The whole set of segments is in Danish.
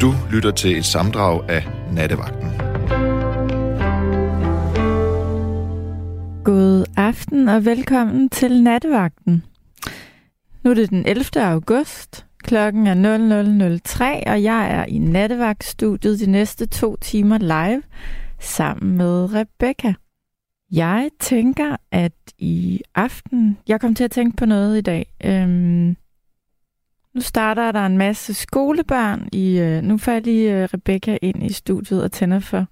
Du lytter til et samdrag af Nattevagten. God aften og velkommen til Nattevagten. Nu er det den 11. august. Klokken er 00.03, og jeg er i nattevagtstudiet de næste to timer live sammen med Rebecca. Jeg tænker, at i aften... Jeg kom til at tænke på noget i dag. Øhm, nu starter der en masse skolebørn. I, øh, nu får jeg lige øh, Rebecca ind i studiet og tænder for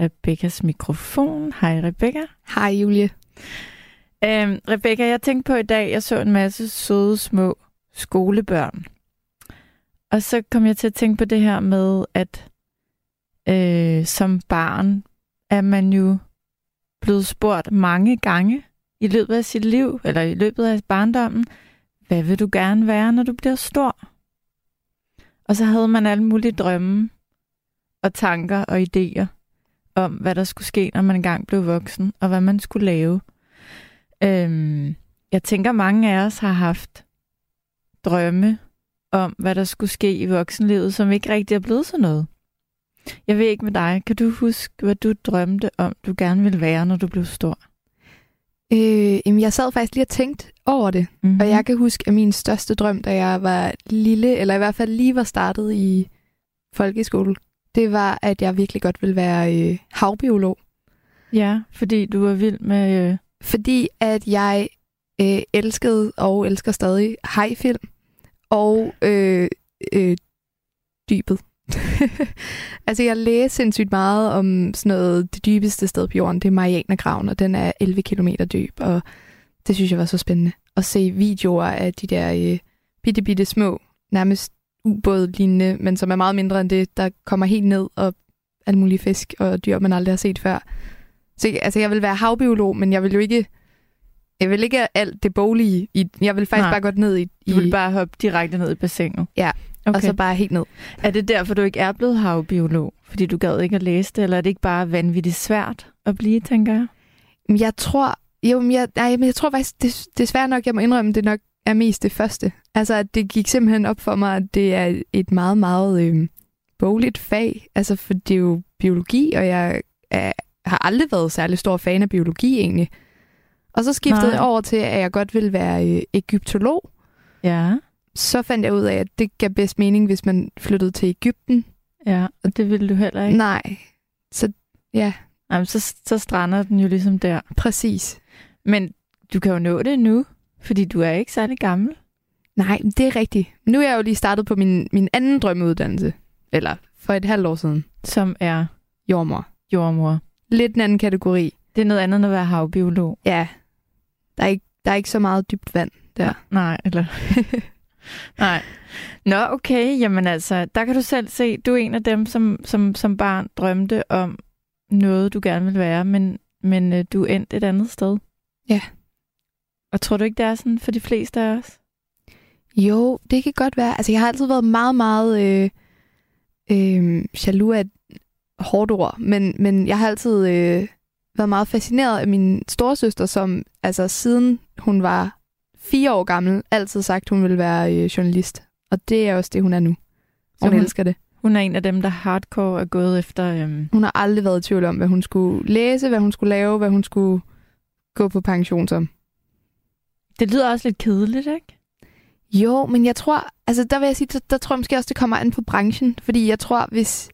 Rebeccas mikrofon. Hej Rebecca. Hej Julie. Øhm, Rebecca, jeg tænkte på i dag, jeg så en masse søde små skolebørn. Og så kom jeg til at tænke på det her med, at øh, som barn er man jo blevet spurgt mange gange i løbet af sit liv, eller i løbet af barndommen, hvad vil du gerne være, når du bliver stor? Og så havde man alle mulige drømme og tanker og idéer om, hvad der skulle ske, når man engang blev voksen, og hvad man skulle lave. Øhm, jeg tænker, mange af os har haft drømme om, hvad der skulle ske i voksenlivet, som ikke rigtig er blevet sådan noget. Jeg ved ikke med dig. Kan du huske, hvad du drømte om, du gerne ville være, når du blev stor? Øh, jamen, jeg sad faktisk lige og tænkte over det. Mm-hmm. Og jeg kan huske, at min største drøm, da jeg var lille, eller i hvert fald lige var startet i folkeskole, det var, at jeg virkelig godt ville være øh, havbiolog. Ja, fordi du var vild med... Øh... Fordi at jeg øh, elskede og elsker stadig hajfilm og øh, øh, dybet. altså, jeg læste sindssygt meget om sådan noget, det dybeste sted på jorden, det er Marianergraven, og den er 11 km dyb, og det synes jeg var så spændende. At se videoer af de der øh, bitte, bitte små, nærmest ubåd-lignende, men som er meget mindre end det, der kommer helt ned og alle mulige fisk og dyr, man aldrig har set før. Så altså, jeg vil være havbiolog, men jeg vil jo ikke jeg vil ikke alt det boglige. I, jeg vil faktisk Nej. bare gå ned i, i... Du vil bare hoppe direkte ned i bassinet? Ja, okay. og så bare helt ned. Er det derfor, du ikke er blevet havbiolog? Fordi du gad ikke at læse det, eller er det ikke bare vanvittigt svært at blive, tænker jeg? Jeg tror, jo, men jeg, nej, men jeg tror faktisk, det, det er svært nok, jeg må indrømme, det nok er mest det første. Altså, at det gik simpelthen op for mig, at det er et meget, meget øh, bogligt fag. Altså, for det er jo biologi, og jeg er, har aldrig været særlig stor fan af biologi, egentlig. Og så skiftede Nej. jeg over til, at jeg godt ville være øh, egyptolog. Ja. Så fandt jeg ud af, at det gav bedst mening, hvis man flyttede til Ægypten. Ja, og det ville du heller ikke. Nej. Så ja. Jamen, så, så strander den jo ligesom der. Præcis. Men du kan jo nå det nu, fordi du er ikke særlig gammel. Nej, det er rigtigt. Nu er jeg jo lige startet på min, min anden drømmeuddannelse. Eller for et halvt år siden. Som er? Jordmor. Jordmor. Lidt en anden kategori. Det er noget andet end at være havbiolog. Ja, der er ikke, der er ikke så meget dybt vand der. Nej, eller... Nej. Nå, okay. Jamen altså, der kan du selv se, du er en af dem, som, som, som barn drømte om noget, du gerne vil være, men, men øh, du endte et andet sted. Ja. Og tror du ikke, det er sådan for de fleste af os? Jo, det kan godt være. Altså, jeg har altid været meget, meget øh, øh, jaloux af hårdt ord, men, men jeg har altid øh, været meget fascineret af min storesøster, som altså siden hun var fire år gammel, altid sagt, hun ville være øh, journalist. Og det er også det, hun er nu. Hun, hun elsker det. Hun er en af dem, der hardcore er gået efter... Øhm... Hun har aldrig været i tvivl om, hvad hun skulle læse, hvad hun skulle lave, hvad hun skulle gå på pension som. Det lyder også lidt kedeligt, ikke? Jo, men jeg tror, altså der vil jeg sige, der, der tror jeg måske også, det kommer an på branchen. Fordi jeg tror, hvis...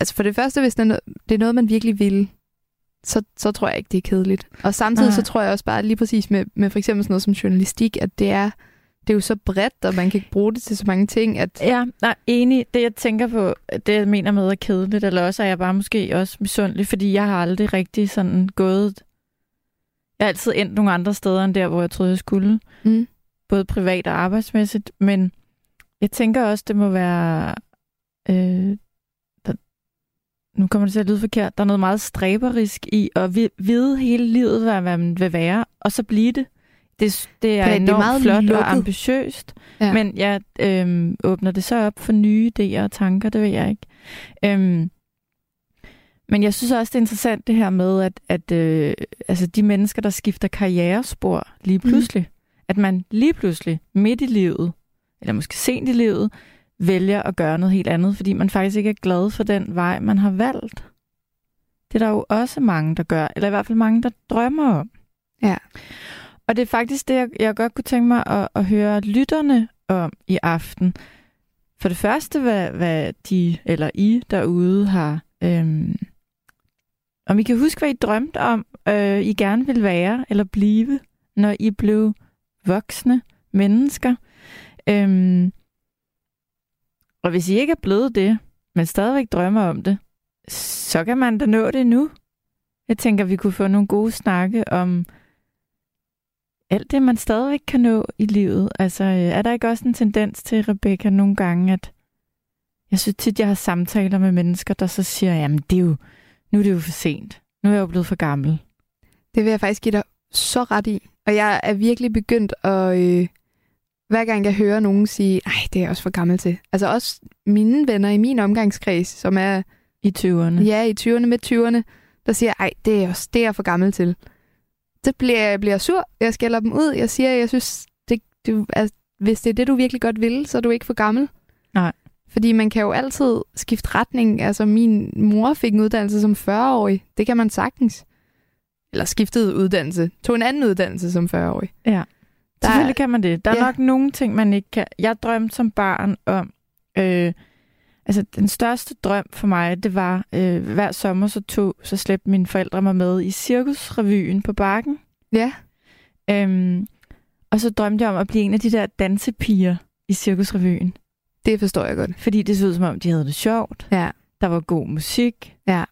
Altså for det første, hvis det er noget man virkelig vil, så, så tror jeg ikke, det er kedeligt. Og samtidig så tror jeg også bare lige præcis med, med for eksempel sådan noget som journalistik, at det er, det er jo så bredt, og man kan ikke bruge det til så mange ting. At... Ja, nej, enig. Det jeg tænker på, det jeg mener med er kedeligt, eller også er jeg bare måske også misundelig, fordi jeg har aldrig rigtig sådan gået... Jeg har altid endt nogle andre steder end der, hvor jeg troede, jeg skulle. Mm. Både privat og arbejdsmæssigt. Men jeg tænker også, det må være... Øh, nu kommer det til at lyde forkert, der er noget meget stræberisk i at vide hele livet, hvad man vil være, og så blive det. Det, det er ja, enormt det er meget flot lukket. og ambitiøst, ja. men jeg øhm, åbner det så op for nye idéer og tanker, det ved jeg ikke. Øhm, men jeg synes også, det er interessant det her med, at, at øh, altså de mennesker, der skifter karrierespor lige mhm. pludselig, mm. at man lige pludselig midt i livet, eller måske sent i livet, vælger at gøre noget helt andet, fordi man faktisk ikke er glad for den vej, man har valgt. Det er der jo også mange, der gør, eller i hvert fald mange, der drømmer om. Ja. Og det er faktisk det, jeg, jeg godt kunne tænke mig at, at høre lytterne om i aften. For det første, hvad, hvad de eller I derude har... Øhm, om I kan huske, hvad I drømte om, øh, I gerne vil være eller blive, når I blev voksne mennesker. Øhm, og hvis I ikke er blevet det, men stadigvæk drømmer om det, så kan man da nå det nu. Jeg tænker, vi kunne få nogle gode snakke om alt det, man stadigvæk kan nå i livet. Altså, øh, er der ikke også en tendens til, Rebecca, nogle gange, at jeg synes tit, jeg har samtaler med mennesker, der så siger, jamen, det er jo, nu er det jo for sent. Nu er jeg jo blevet for gammel. Det vil jeg faktisk give dig så ret i. Og jeg er virkelig begyndt at... Øh, hver gang jeg hører nogen sige, nej, det er jeg også for gammel til. Altså også mine venner i min omgangskreds, som er... I 20'erne? Ja, i 20'erne med 20'erne, der siger, ej, det er, også, det er jeg for gammel til. Så bliver jeg bliver sur. Jeg skælder dem ud. Jeg siger, jeg synes, det, det, altså, hvis det er det, du virkelig godt vil, så er du ikke for gammel. Nej. Fordi man kan jo altid skifte retning. Altså, min mor fik en uddannelse som 40-årig. Det kan man sagtens. Eller skiftede uddannelse. Tog en anden uddannelse som 40-årig. Ja. Der Selvfølgelig kan man det. Der er Ja. nok nogle ting, man ikke kan. Jeg drømte som barn om... Øh, altså, den største drøm for mig, det var øh, hver sommer, så, tog, så slæbte mine forældre mig med i cirkusrevyen på Bakken. Ja. Øhm, og så drømte jeg om at blive en af de der dansepiger i cirkusrevyen. Det forstår jeg godt. Fordi det så ud som om, de havde det sjovt. Ja. Der var god musik. Ja.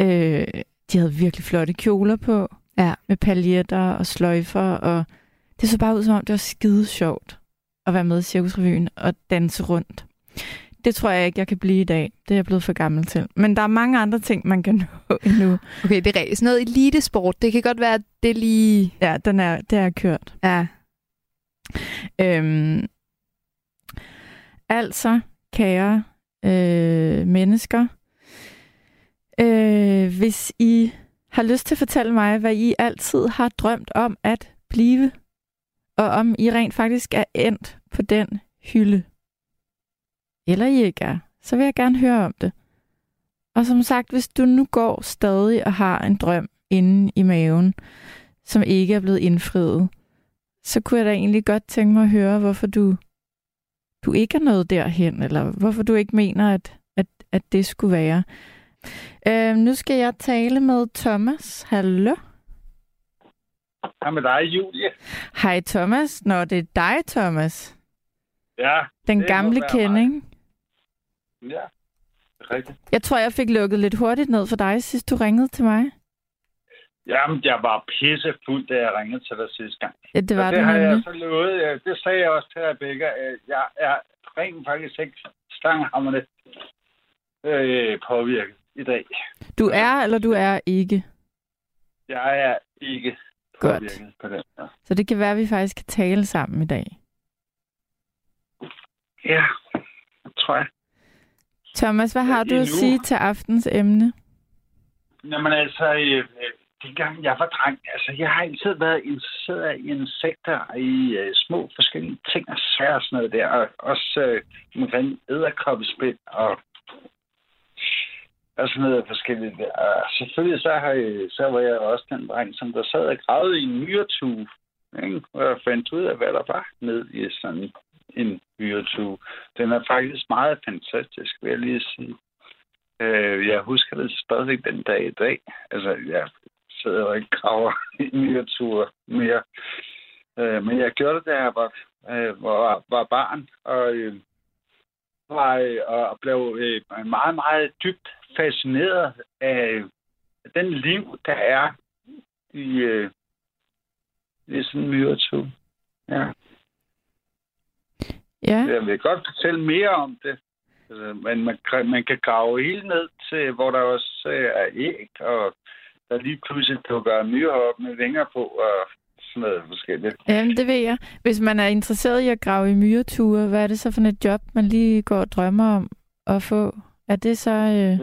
Øh, de havde virkelig flotte kjoler på. Ja. Med paljetter og sløjfer. Og det så bare ud som om, det var skide sjovt at være med i Cirkusrevyen og danse rundt. Det tror jeg ikke, jeg kan blive i dag. Det er jeg blevet for gammel til. Men der er mange andre ting, man kan nå endnu. Okay, det er rigtigt. Sådan noget elitesport, det kan godt være, at det lige... Ja, den er, det er kørt. Ja. Øhm, altså, kære øh, mennesker, øh, hvis I har lyst til at fortælle mig, hvad I altid har drømt om at blive, og om I rent faktisk er endt på den hylde, eller I ikke er, så vil jeg gerne høre om det. Og som sagt, hvis du nu går stadig og har en drøm inde i maven, som ikke er blevet indfriet, så kunne jeg da egentlig godt tænke mig at høre, hvorfor du, du ikke er nået derhen, eller hvorfor du ikke mener, at, at, at det skulle være. Øh, nu skal jeg tale med Thomas. Hallo? Hej med dig, Julie. Hej Thomas. Nå, det er dig, Thomas. Ja, Den gamle kending. ja. Det er rigtigt. Jeg tror, jeg fik lukket lidt hurtigt ned for dig, sidst du ringede til mig. Jamen, jeg var pissefuld, da jeg ringede til dig sidste gang. Ja, det var og det, det har jeg nemlig. så lovet. Ja, Det sagde jeg også til Rebecca. Jeg er rent faktisk ikke stanghammerende øh, påvirket i dag. Du er, eller du er ikke. Jeg er ikke Godt. på den. Ja. Så det kan være, at vi faktisk kan tale sammen i dag. ja, tror jeg. Thomas, hvad Ja, har du at endnu. sige til aftens emne? Jamen altså, øh, øh, de gange jeg var dreng, altså jeg har altid været interesseret i insekter, i øh, små forskellige ting og sager og sådan noget der, og også øh, omkring æderkoppespind og, og sådan noget forskelligt. Og selvfølgelig så, har jeg, så var jeg også den dreng, som der sad og gravede i en myretue, ikke? og jeg fandt ud af, hvad der var ned i sådan en myretue. Den er faktisk meget fantastisk, vil jeg lige sige. Øh, jeg husker det stadigvæk den dag i dag. Altså, jeg sidder og ikke graver i myreture mere. Øh, men jeg gjorde det, da jeg var, øh, var, var barn, og, øh, var, øh, og blev øh, meget, meget dybt fascineret af den liv, der er i, øh, i sådan en myretue. Ja. Ja, Jeg vil godt fortælle mere om det. Altså, Men man, kan- man kan grave helt ned til, hvor der også øh, er æg, og der lige pludselig dukker myrehop med vinger på, og sådan noget forskelligt. Jamen, det ved jeg. Hvis man er interesseret i at grave i myreture, hvad er det så for et job, man lige går og drømmer om at få? Er det så... Øh...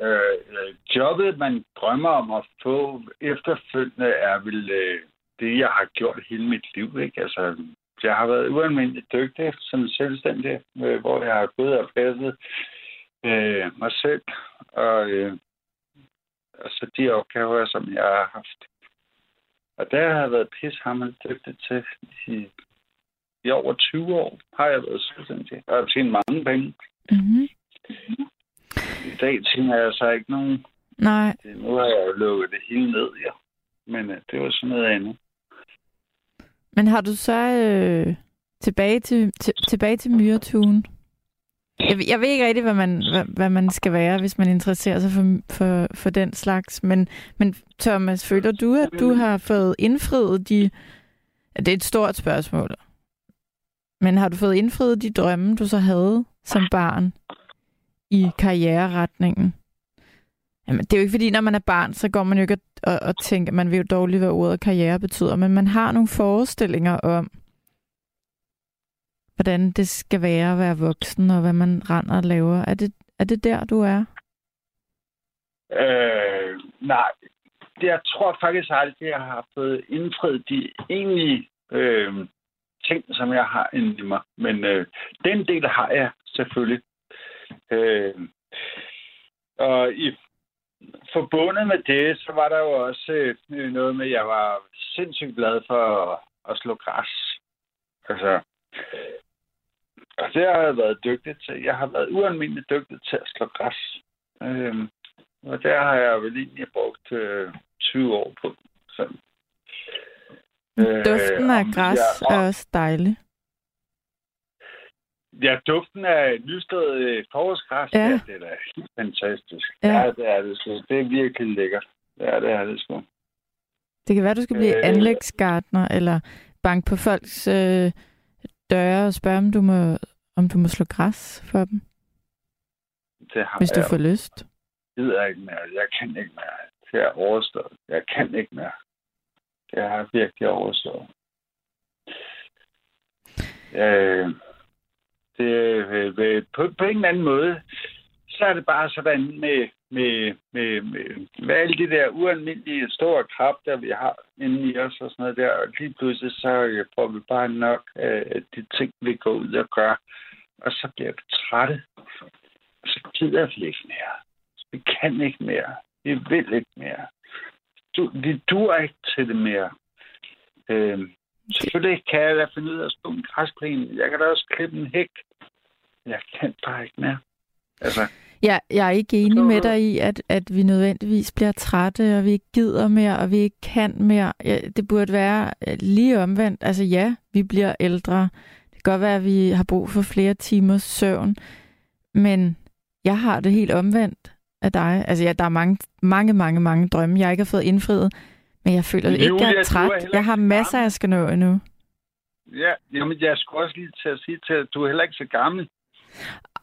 Øh, øh, jobbet, man drømmer om at få efterfølgende, er vel øh, det, jeg har gjort hele mit liv. Ikke? Altså, jeg har været ualmindeligt dygtig som selvstændig, øh, hvor jeg har gået og passet øh, mig selv og, øh, og så de opgaver, som jeg har haft. Og der har jeg været pishammerligt dygtig til i, i over 20 år har jeg været selvstændig. Jeg har tjent mange penge. Mm-hmm. I dag tjener jeg så ikke nogen. Nej. Nu har jeg jo lukket det hele ned, ja. Men øh, det var sådan noget andet. Men har du så øh, tilbage til, til, tilbage til myretuen? Jeg, jeg ved ikke rigtig, hvad man, hvad, hvad man skal være, hvis man interesserer sig for, for, for den slags. Men, men Thomas, føler du, at du har fået indfriet de... Det er et stort spørgsmål. Men har du fået indfriet de drømme, du så havde som barn i karriereretningen? Jamen, det er jo ikke fordi, når man er barn, så går man jo ikke og, og, tænker, man vil jo dårligt, hvad ordet karriere betyder, men man har nogle forestillinger om, hvordan det skal være at være voksen, og hvad man render og laver. Er det, er det der, du er? Øh, nej, jeg tror faktisk aldrig, jeg har fået indfriet de egentlige øh, ting, som jeg har inde i mig. Men øh, den del har jeg selvfølgelig. Øh, og i forbundet med det, så var der jo også øh, noget med, at jeg var sindssygt glad for at, at slå græs. Altså, og det har jeg været dygtig til. Jeg har været ualmindeligt dygtig til at slå græs. Øh, og der har jeg vel egentlig brugt øh, 20 år på. Så, øh, Duften af græs ja, og, er også dejlig. Ja, duften af nystået forårsgræs, ja. ja, det er da helt fantastisk. Ja. ja, det er det sgu. Det er virkelig lækkert. Ja, det er det sgu. Det kan være, du skal blive øh, anlægsgartner, eller banke på folks øh, døre og spørge, om du må, om du må slå græs for dem. Det har hvis du jeg får lyst. Det jeg ikke mere. Jeg kan ikke mere. Det er overstået. Jeg kan ikke mere. Det er virkelig overstået. Øh, det, øh, på, på en eller anden måde, så er det bare sådan med, med, med, med, med alle de der ualmindelige store kræfter, vi har inde i os og sådan noget der. Og lige pludselig, så får vi bare nok af de ting, vi går ud og gør. Og så bliver vi trætte. Og så gider vi ikke mere. Vi kan ikke mere. Vi vil ikke mere. Du, vi duer ikke til det mere. Øh, selvfølgelig kan jeg da finde ud af at stå en græsplæne. Jeg kan da også klippe en hæk. Jeg kan bare ikke mere. Altså, Ja, jeg er ikke enig med dig i, at, at vi nødvendigvis bliver trætte, og vi ikke gider mere, og vi ikke kan mere. Ja, det burde være lige omvendt. Altså ja, vi bliver ældre. Det kan godt være, at vi har brug for flere timers søvn, men jeg har det helt omvendt af dig. Altså ja, der er mange, mange, mange, mange drømme, jeg ikke har fået indfriet, men jeg føler Julia, ikke, jeg er træt. Jeg har masser, jeg skal nå endnu. Ja, jamen jeg skulle også lige til at sige til at du er heller ikke så gammel.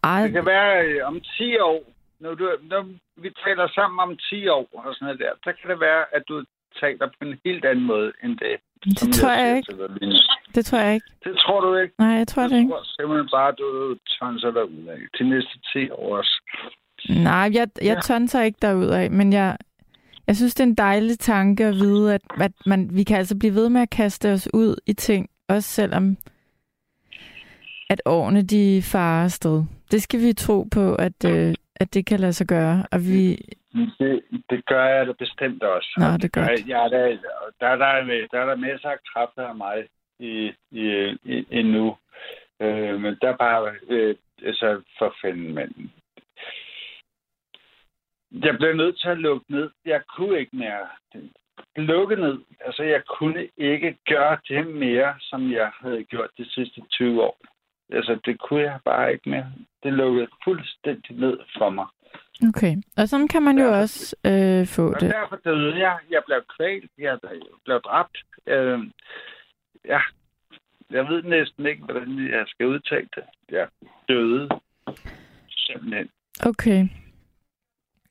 Ej. Det kan være øh, om 10 år, når, du, når vi taler sammen om 10 år og sådan noget der, så kan det være, at du taler på en helt anden måde end det. Det tror jeg, jeg ikke. Det tror jeg ikke. Det tror du ikke? Nej, jeg tror det ikke. Jeg tror simpelthen bare, at du tønser dig ud af de næste 10 år også. Nej, jeg, jeg ja. tønser ikke derud af, men jeg, jeg synes, det er en dejlig tanke at vide, at, at man, vi kan altså blive ved med at kaste os ud i ting, også selvom at årene de farer afsted. Det skal vi tro på, at, øh, at det kan lade sig gøre. Og vi... det, det gør jeg da bestemt også. Nå, det er godt. Ja, der, der, der, der er der masser af kræfter af mig i, i, i, endnu. Øh, men der er bare... Øh, altså, for fanden, men... Jeg blev nødt til at lukke ned. Jeg kunne ikke mere lukke ned. Altså, jeg kunne ikke gøre det mere, som jeg havde gjort de sidste 20 år. Altså, det kunne jeg bare ikke mere. Det lukkede fuldstændig ned for mig. Okay, og sådan kan man jo derfor, også øh, få og det. derfor døde jeg. Jeg blev kvalt. Jeg blev dræbt. Øh, ja, jeg ved næsten ikke, hvordan jeg skal udtale det. Jeg døde. Simpelthen. Okay.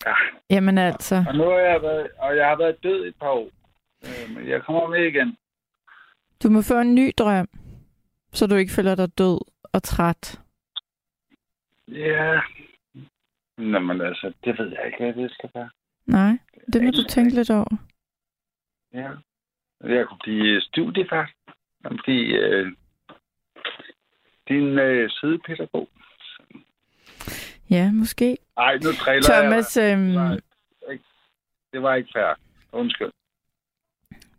Ja. Jamen altså. Og nu har jeg været, og jeg har været død et par år. Øh, men jeg kommer med igen. Du må få en ny drøm, så du ikke føler dig død og træt? Ja. Nå, men altså, det ved jeg ikke, hvad det skal være. Nej, det må du tænke lidt over. Ja. Jeg kunne blive studiefart. Jeg kunne blive øh, din øh, sidepædagog. Ja, måske. Nej, nu driller Thomas, jeg. øhm, Nej, det var ikke fair. Undskyld.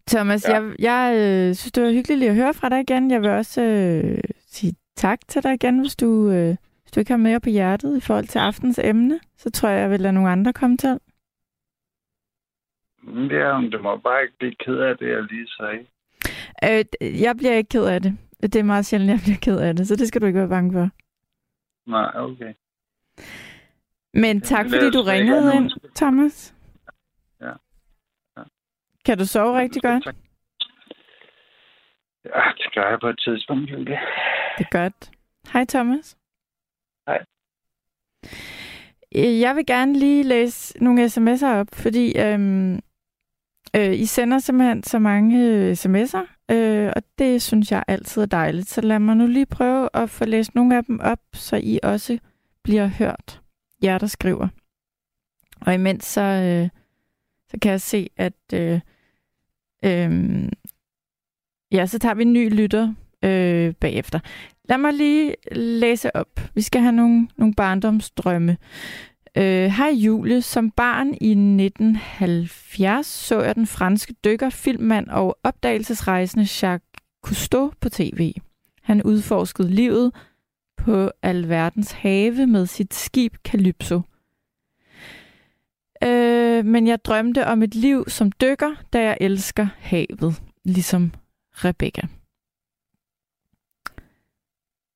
Thomas, Ja. jeg, jeg øh, synes, det var hyggeligt lige at høre fra dig igen. Jeg vil også øh, sige tak til dig igen, hvis du, øh, hvis du ikke har mere på hjertet i forhold til aftens emne. Så tror jeg, jeg vil lade nogle andre komme til. Men Det, er, det må bare ikke blive ked af det, jeg lige sagde. Øh, jeg bliver ikke ked af det. Det er meget sjældent, jeg bliver ked af det, så det skal du ikke være bange for. Nej, okay. Men tak, fordi du altså ringede ind, Thomas. Ja. Ja. Kan du sove rigtig godt? Tak. Ja, det gør jeg på et tidspunkt, Julie. Det er godt. Hej, Thomas. Hej. Øh, Jeg vil gerne lige læse nogle sms'er op, fordi øhm, øh, I sender simpelthen så mange øh, sms'er, øh, og det synes jeg altid er dejligt. Så lad mig nu lige prøve at få læst nogle af dem op, så I også bliver hørt, jer der skriver. Og imens så, øh, så kan jeg se, at øh, øh, ja, så tager vi en ny lytter øh, bagefter. Lad mig lige læse op. Vi skal have nogle, nogle barndomsdrømme. Øh, Hej Julie. Som barn i 1970 så jeg den franske dykker, filmmand og opdagelsesrejsende Jacques Cousteau på tv. Han udforskede livet på alverdens have med sit skib Calypso. Øh, men jeg drømte om et liv som dykker, da jeg elsker havet, ligesom Rebecca.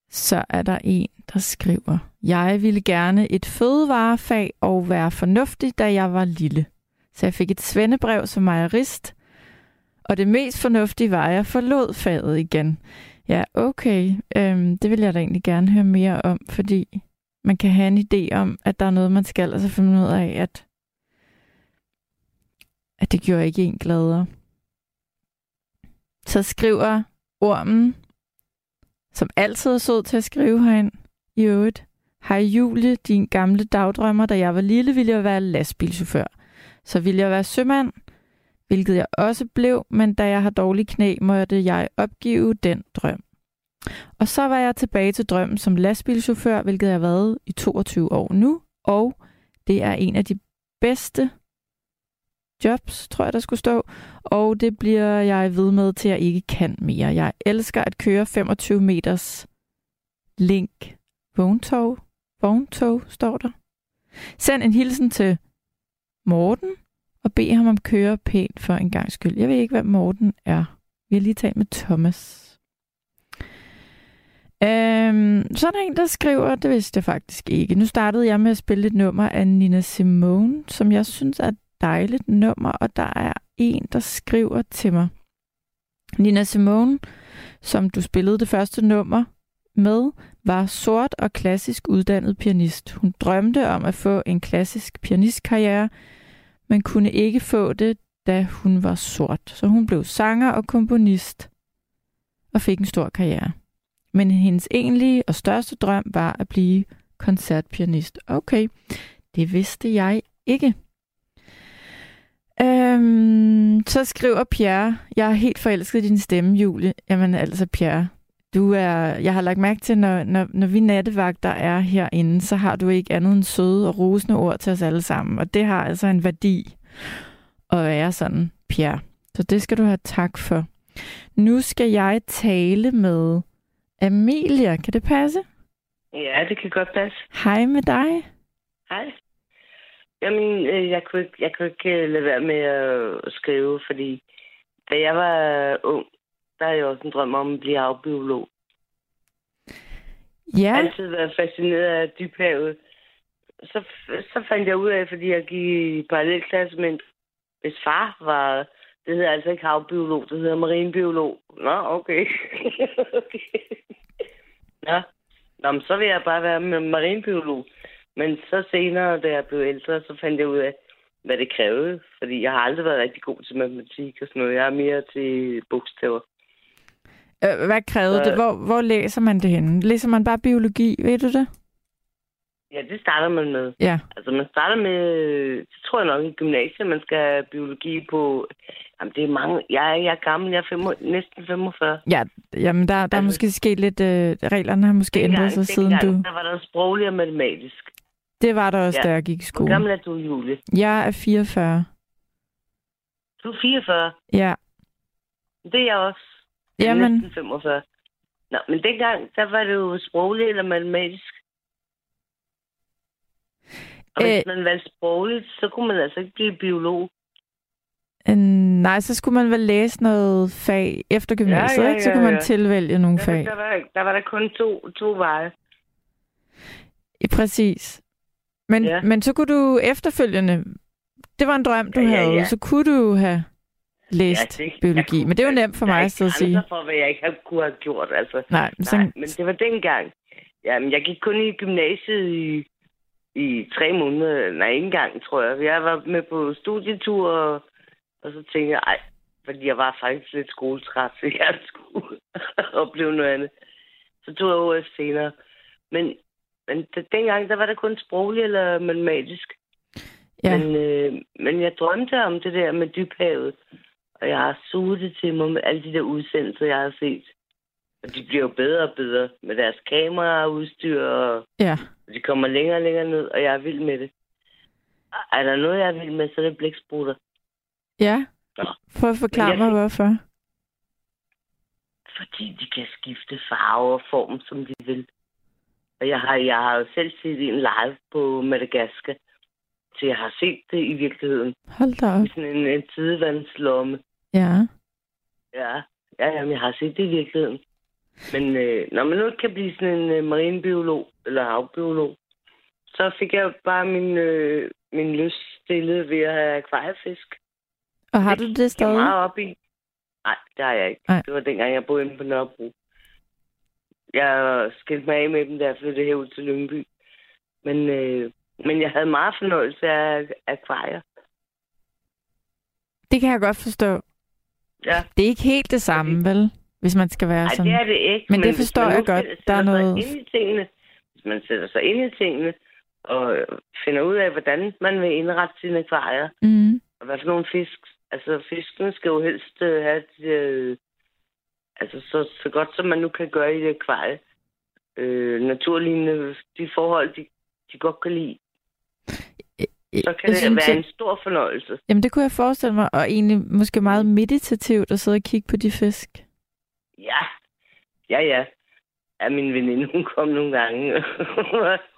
Så er der en, der skriver, jeg ville gerne et fødevarefag og være fornuftig, da jeg var lille. Så jeg fik et svendebrev som mejerist, og det mest fornuftige var, at jeg forlod faget igen. Ja, okay. Øhm, det vil jeg da egentlig gerne høre mere om, fordi man kan have en idé om, at der er noget, man skal, og så finde ud af, at, at det gjorde ikke en gladere. Så skriver ormen, som altid er sød til at skrive herind i øvrigt. Hej Julie, din gamle dagdrømmer, da jeg var lille, ville jeg være lastbilchauffør. Så ville jeg være sømand, hvilket jeg også blev, men da jeg har dårlige knæ, måtte jeg opgive den drøm. Og så var jeg tilbage til drømmen som lastbilchauffør, hvilket jeg har været i 22 år nu, og det er en af de bedste jobs, tror jeg, der skulle stå, og det bliver jeg ved med til, at jeg ikke kan mere. Jeg elsker at køre 25 meters link vogntog. Vogntog, står der. Send en hilsen til Morten, og bed ham om at køre pænt for en gang skyld. Jeg ved ikke, hvad Morten er. Vi har lige talt med Thomas. Øhm, så er der en, der skriver, det vidste jeg faktisk ikke. Nu startede jeg med at spille et nummer af Nina Simone, som jeg synes er dejligt nummer, og der er en, der skriver til mig. Nina Simone, som du spillede det første nummer med, var sort og klassisk uddannet pianist. Hun drømte om at få en klassisk pianistkarriere, men kunne ikke få det, da hun var sort. Så hun blev sanger og komponist og fik en stor karriere. Men hendes egentlige og største drøm var at blive koncertpianist. Okay, det vidste jeg ikke. Øhm, så skriver Pierre, jeg er helt forelsket i din stemme, Julie. Jamen altså, Pierre, du er, jeg har lagt mærke til, når, når, når vi nattevagter er herinde, så har du ikke andet end søde og rosende ord til os alle sammen. Og det har altså en værdi at være sådan, Pierre. Så det skal du have tak for. Nu skal jeg tale med Amelia. Kan det passe? Ja, det kan godt passe. Hej med dig. Hej. Jamen, øh, jeg kunne ikke, jeg kunne ikke øh, lade være med at skrive, fordi da jeg var ung, der havde jeg også en drøm om at blive havbiolog. Jeg Ja, har altid været fascineret af dybhavet. Så, så fandt jeg ud af, fordi jeg gik i parallelklasse med en- hvis far var... Det hedder altså ikke havbiolog, det hedder marinbiolog. Nå, okay. okay. Nå. Nå, men så vil jeg bare være med marinbiolog. Men så senere, da jeg blev ældre, så fandt jeg ud af, hvad det krævede. Fordi jeg har aldrig været rigtig god til matematik og sådan noget. Jeg er mere til bogstaver. øh, hvad krævede Så- det? Hvor, hvor læser man det henne? Læser man bare biologi? Ved du det? Ja, det starter man med. Ja. Altså, man starter med, det tror jeg nok i gymnasiet, man skal have biologi på Jamen, det er mange. Jeg er, jeg er gammel. Jeg er fem, næsten 45. Ja, jamen der, der er Altså- måske sket lidt... Øh, reglerne har måske ændret sig siden dengang, du... Der var der sproglig og matematisk. Det var der også, Ja. da jeg gik i Hvor skole. gammel er du, Julie? Jeg er 44. Du er 44. Ja. Det er jeg også. Jeg er Jamen, næsten 45. Nå, men dengang, der var det jo sprogligt eller matematisk. Og hvis Øh. man valgte sprogligt, så kunne man altså ikke blive biolog. øh, nej, så skulle man vel læse noget fag efter gymnasiet, Ja, ja, ikke? Så ja, kunne man ja. tilvælge nogle Der, fag. der, var, der var der kun to, to veje. Præcis. Men, Ja. men så kunne du efterfølgende... Det var en drøm, du Ja, ja, havde. ja. Så kunne du have læst det- jeg biologi. kunne- Men det jo nemt for der mig at ikke sige. grænser for, hvad jeg ikke har, kunne have gjort. Altså. Nej, så, Nej, men det var dengang. Jamen, jeg gik kun i gymnasiet i, i tre måneder. Nej, ikke engang, tror jeg. Jeg var med på studietur, og, og så tænkte jeg, ej, fordi jeg var faktisk lidt skoletræt, så jeg skulle opleve noget andet. Så tog jeg over senere. Men, men dengang, der var det kun sprogligt eller matematisk. ja. Men, øh, men jeg drømte om det der med dybhavet. Og jeg har suget det til mig med alle de der udsendelser, jeg har set. Og de bliver jo bedre og bedre med deres kamera og udstyr, og ja. de kommer længere og længere ned, og jeg er vild med det. Er der noget, jeg er vild med, så er det blæksprutter. Ja. Nå. Prøv at forklare jeg mig, hvorfor. Fordi de kan skifte farve og form, som de vil. Og jeg har, jeg har jo selv set en live på Madagaskar. Så jeg har set det i virkeligheden. Hold da op. I sådan en, en tidevandslomme. Ja. Ja, ja jamen, jeg har set det i virkeligheden. Men øh, når man nu ikke kan blive sådan en øh, marinbiolog eller havbiolog, så fik jeg bare min, øh, min lyst stillet ved at have akvariefisk. Og har du det er stadig? meget op i. Nej, det har jeg ikke. Nej. Det var dengang, jeg boede inde på Nørrebro. Jeg skilte mig af med dem, da jeg flyttede herud til Lyngby. Men, øh, men jeg havde meget fornøjelse af akvarier. Det kan jeg godt forstå. Ja. Det er ikke helt det samme, vel? Hvis man skal være Nej, sådan. det er det ikke. Men det hvis forstår jeg godt. Der er noget- Ind i tingene, hvis man sætter sig ind i tingene, og finder ud af, hvordan man vil indrette sine akvarier, Mm. og hvad for nogle fisk. Altså, fiskene skal jo helst øh, have det, øh, altså, så, så godt som man nu kan gøre i et akvarie. Øh, naturlignende, de forhold, de, de godt kan lide. Så kan jeg det synes, være jeg- en stor fornøjelse. Jamen, det kunne jeg forestille mig. Og egentlig måske meget meditativt at sidde og kigge på de fisk. Ja, ja, ja. Ja, min veninde, hun kom nogle gange.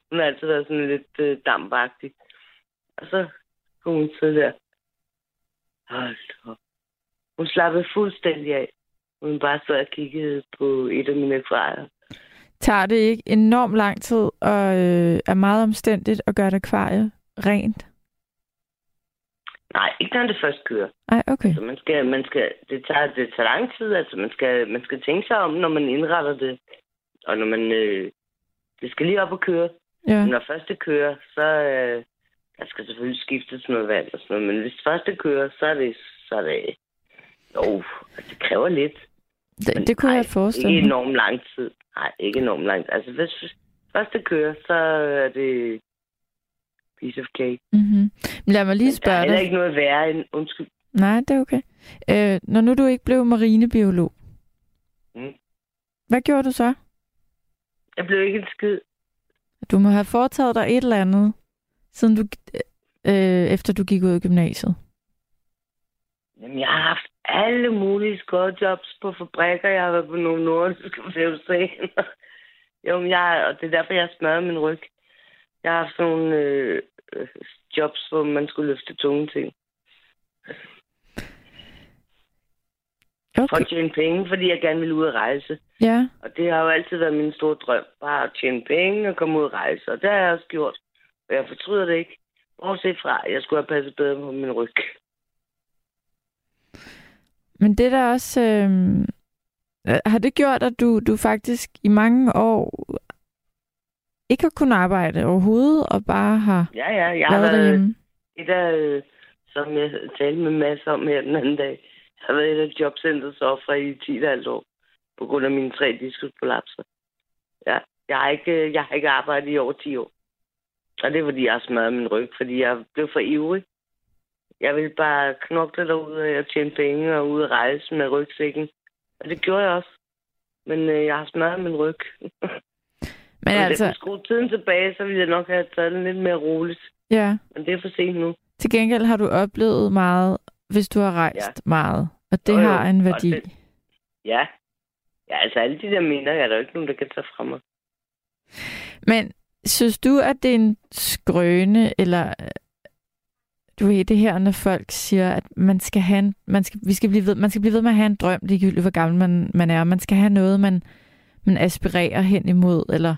hun har altid været sådan lidt øh, dampagtig. Og så kunne hun sidde der. Hold op. Hun slappede fuldstændig af. Hun bare stod og kiggede på et af mine akvarier. Tager det ikke enormt lang tid og øh, er meget omstændigt at gøre et akvarie rent? Nej, ikke når det først kører. Nej, okay. Så man skal, man skal, det, tager, det tager lang tid. Altså, man skal, man skal tænke sig om, når man indretter det. Og når man... Øh, det skal lige op og køre. Ja. Når første kører, så øh, der skal selvfølgelig skiftes noget vand og sådan noget, men hvis første kører, så er det, så er det, jo, altså, det kræver lidt. Det, det kunne nej, jeg forestille Ikke mig. enormt lang tid. Nej, ikke enormt lang tid. Altså, hvis første kører, så er det piece of cake. Mm-hmm. Lad mig lige Der er spørge heller dig. ikke noget værre end, undskyld, Nej, det er okay. Øh, når nu du ikke blev marinebiolog, Mm. hvad gjorde du så? jeg blev ikke en skid. Du må have foretaget dig et eller andet, siden du, øh, efter du gik ud af gymnasiet. Jamen, jeg har haft alle mulige jobs på fabrikker. Jeg har været på nogle nordiske fævsager. jo, men jeg, og det er derfor, jeg har smadret min ryg. Jeg har haft sådan nogle øh, jobs, hvor man skulle løfte tunge ting. For Okay. at tjene penge, fordi jeg gerne ville ud at rejse. Ja, Og det har jo altid været min store drøm. Bare at tjene penge og komme ud at rejse. Og det har jeg også gjort. Og jeg fortryder det ikke. Bortset fra, at jeg skulle have passet bedre på min ryg. Men det der også... Øh, øh, har det gjort, at du, du faktisk i mange år ikke har kunnet arbejde overhovedet, og bare har Ja, ja, jeg har været derhjemme? et af, øh, som jeg talte med Mads om her den anden dag, jeg har været et af jobcentrets ofre i 10,5 år, på grund af mine tre diskusprolapser. Ja, jeg har, ikke, jeg har ikke arbejdet i over 10 år. Og det er, fordi jeg har smadret min ryg, fordi jeg blev for ivrig. Jeg ville bare knokle derude og tjene penge og ud og rejse med rygsækken. Og det gjorde jeg også. Men øh, jeg har smadret min ryg. Men Og altså, Hvis jeg skulle tiden tilbage, så ville jeg nok have taget det lidt mere roligt. ja. Men det er for sent nu. Til gengæld har du oplevet meget, hvis du har rejst ja. meget. Og det jo. har en Og værdi. det- Ja. Ja, altså alle de der minder, er der jo ikke nogen, der kan tage fra mig. Men synes du, at det er en skrøne, eller du ved det her, når folk siger, at man skal have en, man skal, vi skal blive ved, man skal blive ved med at have en drøm, ligegyldigt hvor gammel man, man er. Man skal have noget, man, man aspirerer hen imod, eller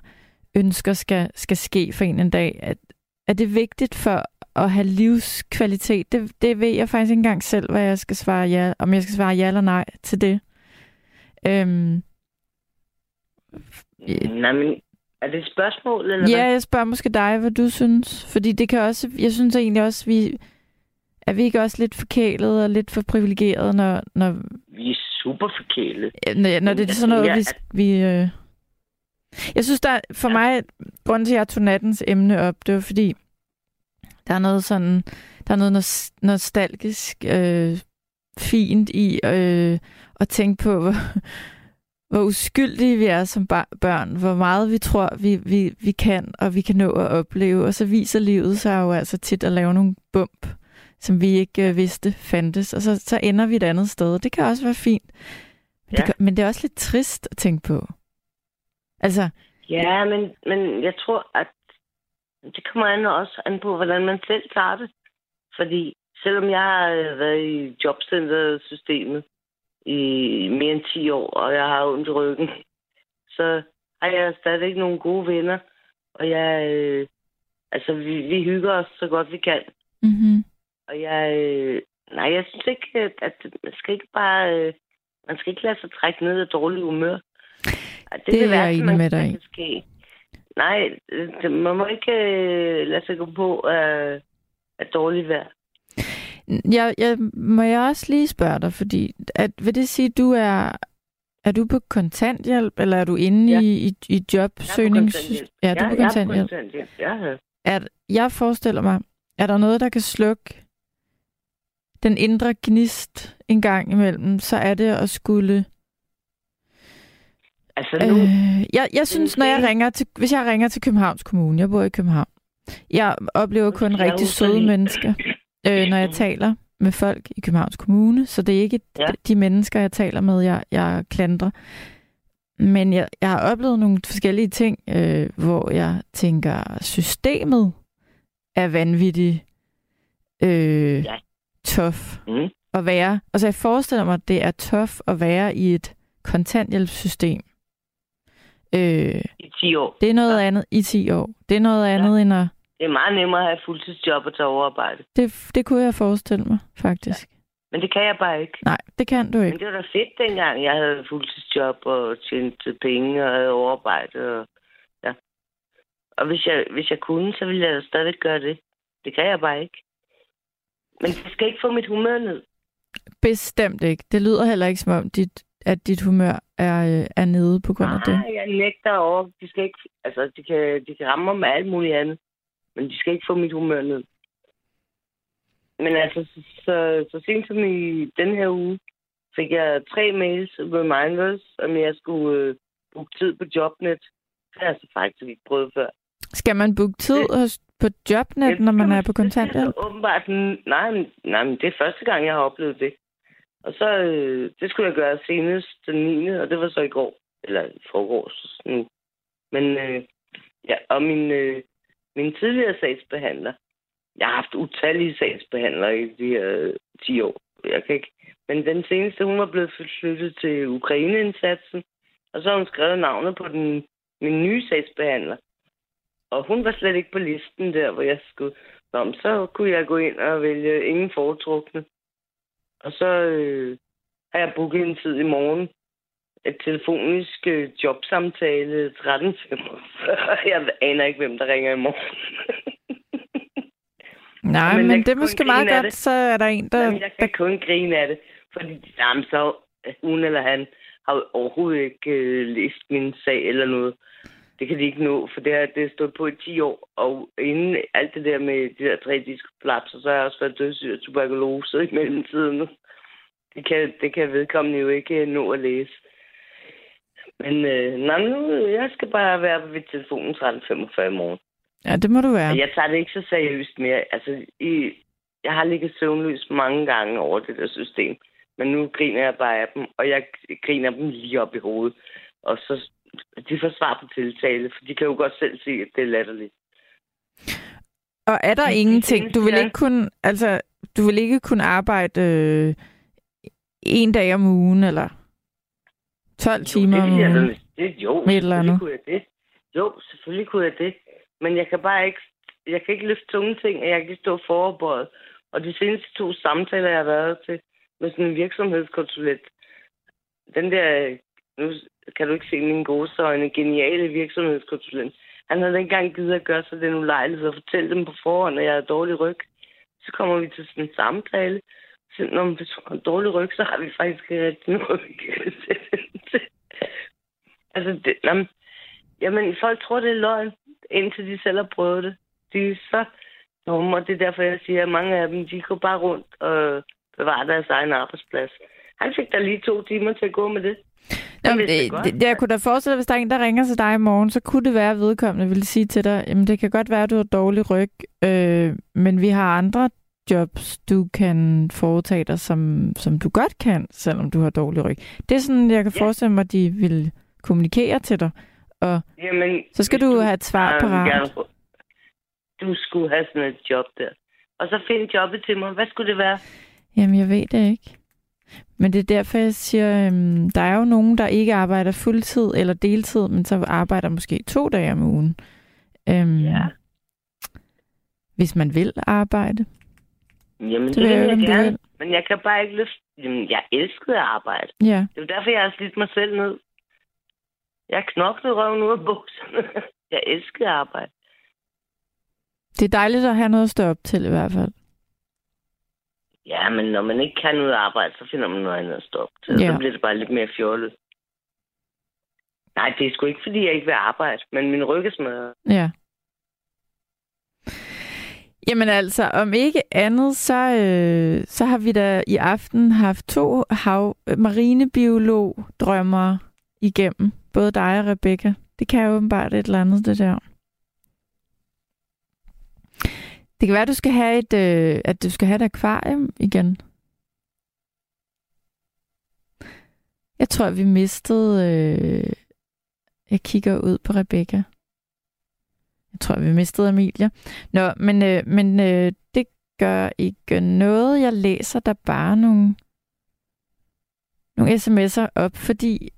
ønsker skal, skal ske for en en dag. At, er det vigtigt for at have livskvalitet? Det, det ved jeg faktisk ikke engang selv, hvad jeg skal svare ja, om jeg skal svare ja eller nej til det. Øhm, Nej, men er det et spørgsmål, eller Ja, hvad? jeg spørger måske dig, hvad du synes. Fordi det kan også, jeg synes egentlig også, vi er vi ikke også lidt forkælet og lidt for privilegeret, når, når, Vi er super forkælet. når, når det er sådan noget, Ja, vi, vi øh... Jeg synes, der for Ja. mig, grunden til, at jeg tog nattens emne op, det var fordi, der er noget sådan, der er noget nos- nostalgisk øh, fint i øh, at tænke på, hvor, hvor uskyldige vi er som børn, hvor meget vi tror, vi, vi, vi kan, og vi kan nå at opleve. Og så viser livet sig jo altså tit at lave nogle bump, som vi ikke øh, vidste fandtes. Og så, så ender vi et andet sted. Det kan også være fint. Men, Ja. det, men det er også lidt trist at tænke på. Altså, Ja, men, men jeg tror, at det kommer an også an på, hvordan man selv tager det. Fordi selvom jeg har øh, været i jobcentersystemet i mere end 10 år, og jeg har ondt i ryggen, så har jeg stadigvæk nogle gode venner. Og jeg, øh, altså, vi, vi hygger os så godt vi kan. mm-hmm. Og jeg, øh, nej, jeg synes ikke, at, at man skal ikke bare, øh, man skal ikke lade sig trække ned af dårlig humør. Det, Det er jeg værste, enig man- med dig i. ske. Nej, det, man må ikke øh, lade sig gå på af, af dårligt vejr. Jeg, jeg, må jeg også lige spørge dig, fordi at, vil det sige, at du er, er du på kontanthjælp, eller er du inde Ja. i, i, i jobsøgnings... kontanthjælp. Ja, du er på jeg er kontanthjælp. på kontanthjælp. Ja, ja. at jeg forestiller mig, er der noget, der kan slukke den indre gnist en gang imellem, så er det at skulle... Altså nu, Øh, jeg, jeg synes, når jeg ringer til, hvis jeg ringer til Københavns Kommune, jeg bor i København, jeg oplever kun Jeg rigtig søde mennesker, øh, når jeg taler med folk i Københavns Kommune, så det er ikke Ja. de, mennesker, jeg taler med, jeg, jeg klandrer. Men jeg, jeg har oplevet nogle forskellige ting, øh, hvor jeg tænker, systemet er vanvittigt øh, Ja. tof mm, at være. Altså jeg forestiller mig, at det er tof at være i et kontanthjælpssystem. Øh, i 10 år. det er noget ja. andet i 10 år. Det er noget andet ja. end at... Det er meget nemmere at have fuldtidsjob og tage overarbejde. Det, det kunne jeg forestille mig, faktisk. Ja. Men det kan jeg bare ikke. Nej, det kan du Men ikke. det var da fedt dengang, jeg havde fuldtidsjob og tjente penge og havde overarbejde. Og, ja. og hvis, jeg, hvis jeg kunne, så ville jeg da stadig gøre det. Det kan jeg bare ikke. Men det skal ikke få mit humør ned. Bestemt ikke. Det lyder heller ikke som om, dit, at dit humør er, øh, er nede på grund af det. Nej, jeg nægter over. De skal ikke, altså, de kan, de kan ramme mig med alt muligt andet. Men de skal ikke få mit humør ned. Men altså, så, så, så sent som i den her uge, fik jeg tre mails reminders, om jeg skulle øh, booke tid på Jobnet. Det har jeg så faktisk ikke prøvet før. Skal man booke tid hos, på Jobnet, når man er på kontanthjælp? Det er åbenbart, nej, nej, men det er første gang, jeg har oplevet det. Og så, øh, det skulle jeg gøre senest den 9. og det var så i går. Eller i forgårs nu. Men, øh, ja, og min, øh, min tidligere sagsbehandler, jeg har haft utallige sagsbehandlere i de her øh, 10 år. Jeg kan ikke. Men den seneste, hun var blevet flyttet til Ukraine-indsatsen, og så har hun skrevet navnet på den, min nye sagsbehandler. Og hun var slet ikke på listen der, hvor jeg skulle. Nå, men så kunne jeg gå ind og vælge ingen foretrukne. Og så øh, har jeg booket en tid i morgen. Et telefonisk øh, jobsamtale 13.45. Jeg aner ikke, hvem der ringer i morgen. Nej, Men men, det er måske meget godt, det. så er der en, der... Jamen, jeg kan kun grine af det. Fordi jamen, så hun eller han har overhovedet ikke øh, læst min sag eller noget. det kan de ikke nå, for det har det stået på i 10 år. Og inden alt det der med de der tre diskprolapser, så har jeg også været dødssyg af tuberkulose i mellemtiden. Det kan, det kan vedkommende jo ikke nå at læse. Men øh, nej, nu, jeg skal bare være ved telefonen 13.45 i morgen. Ja, det må du være. Jeg tager det ikke så seriøst mere. Altså, i, jeg har ligget søvnløs mange gange over det der system. Men nu griner jeg bare af dem, og jeg griner dem lige op i hovedet. Og så de får svar på tiltale, for de kan jo godt selv se, at det er latterligt. Og er der ingenting, du vil ikke kunne, altså, du vil ikke kunne arbejde øh, en dag om ugen, eller 12 timer jo, om det, jeg ugen? da- det, jo, Med et eller andet. selvfølgelig kunne jeg det. Jo, selvfølgelig kunne jeg det. Men jeg kan bare ikke, jeg kan ikke løfte tunge ting, og jeg kan ikke stå forberedt. Og de seneste to samtaler, jeg har været til med sådan en virksomhedskonsulent, den der, nu kan du ikke se min gode øjne, geniale virksomhedskonsulent, han havde ikke engang givet at gøre sig den ulejlighed og fortælle dem på forhånd, at jeg har dårlig ryg. Så kommer vi til sådan en samtale. Så når man har dårlig ryg, så har vi faktisk ikke rigtig noget, vi kan sætte. Altså, det, jamen, jamen, folk tror, det er løgn, indtil de selv har prøvet det. De er så dumme, og det er derfor, jeg siger, at mange af dem, de går bare rundt og bevarer deres egen arbejdsplads. Han fik da lige to timer til at gå med det. Nå, det, det, det, jeg kunne da forestille dig, hvis der er en, der ringer til dig i morgen, så kunne det være, at vedkommende ville sige til dig, jamen det kan godt være, at du har dårlig ryg, øh, men vi har andre jobs, du kan foretage dig, som, som du godt kan, selvom du har dårlig ryg. Det er sådan, jeg kan Ja. forestille mig, de vil kommunikere til dig. Og Jamen, så skal hvis du have et svar på ret. Du skulle have sådan et job der. Og så find jobbet til mig. Hvad skulle det være? Jamen, jeg ved det ikke. Men det er derfor, jeg siger, øhm, der er jo nogen, der ikke arbejder fuldtid eller deltid, men så arbejder måske to dage om ugen. Øhm, Ja. Hvis man vil arbejde. Jamen, det, Det jeg vil jeg du gerne. vil. Men jeg kan bare ikke løfte... Jamen, jeg elskede at arbejde. Ja. Det er derfor, jeg har slidt mig selv ned. Jeg har knoklet røven ud af bukserne. jeg elskede at arbejde. Det er dejligt at have noget at stå op til i hvert fald. Ja, men når man ikke kan noget arbejde, så finder man noget andet at stå op til. Ja. Så bliver det bare lidt mere fjollet. Nej, det er sgu ikke, fordi jeg ikke vil arbejde, men min ryg er smadret. Ja. Jamen altså, om ikke andet, så, øh, så har vi da i aften haft to hav, øh, marinebiolog drømmer igennem. Både dig og Rebecca. Det kan jo åbenbart et eller andet, det der. Det kan være, at du skal have et, øh, at du skal have et akvarium igen. Jeg tror, vi mistede... Øh, jeg kigger ud på Rebecca. Jeg tror, vi mistede Amelia. Nå, men, øh, men øh, det gør ikke noget. Jeg læser der bare nogle, nogle sms'er op, fordi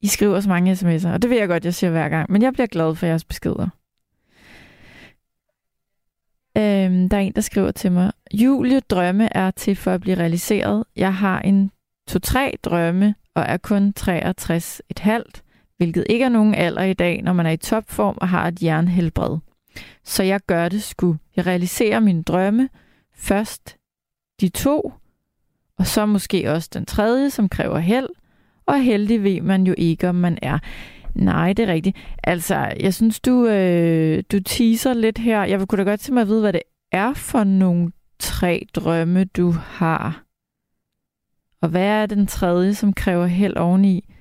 I skriver så mange sms'er, og det ved jeg godt, jeg siger hver gang, men jeg bliver glad for jeres beskeder. Øhm, der er en, der skriver til mig, Julie drømme er til for at blive realiseret. Jeg har en to-tre drømme og er kun 63 et halvt hvilket ikke er nogen alder i dag, når man er i topform og har et jernhelbred. Så jeg gør det sgu. Jeg realiserer mine drømme. Først de to, og så måske også den tredje, som kræver held. Og heldig ved man jo ikke, om man er. Nej, det er rigtigt. Altså, jeg synes, du, øh, du teaser lidt her. Jeg kunne da godt tænke mig at vide, hvad det er for nogle tre drømme, du har. Og hvad er den tredje, som kræver held oveni?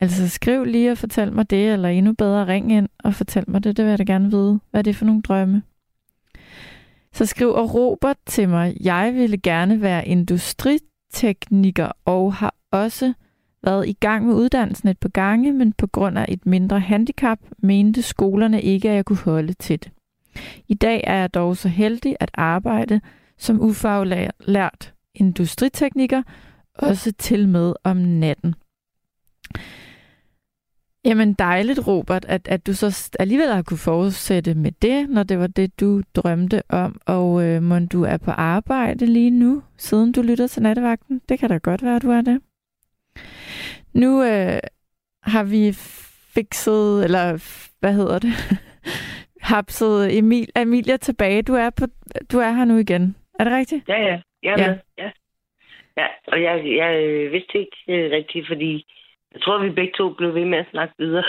Altså skriv lige og fortæl mig det, eller endnu bedre ring ind og fortæl mig det. Det vil jeg da gerne vide. Hvad er det for nogle drømme? Så skriver Robert til mig, jeg ville gerne være industritekniker og har også været i gang med uddannelsen et par gange, men på grund af et mindre handicap mente skolerne ikke, at jeg kunne holde til det. I dag er jeg dog så heldig at arbejde som ufaglært industritekniker, også til med om natten. Jamen dejligt, Robert, at, at du så alligevel har kunne fortsætte med det, når det var det, du drømte om. Og øh, må du er på arbejde lige nu, siden du lytter til nattevagten? Det kan da godt være, at du er det. Nu øh, har vi fikset, eller hvad hedder det, hapset Emil, Emilia tilbage. Du er, på, du er her nu igen. Er det rigtigt? Ja, ja. Jeg er Ja. ja. med. Ja. ja. Og jeg, jeg øh, vidste ikke øh, rigtigt, fordi Jeg tror, vi begge to blev ved med at snakke videre.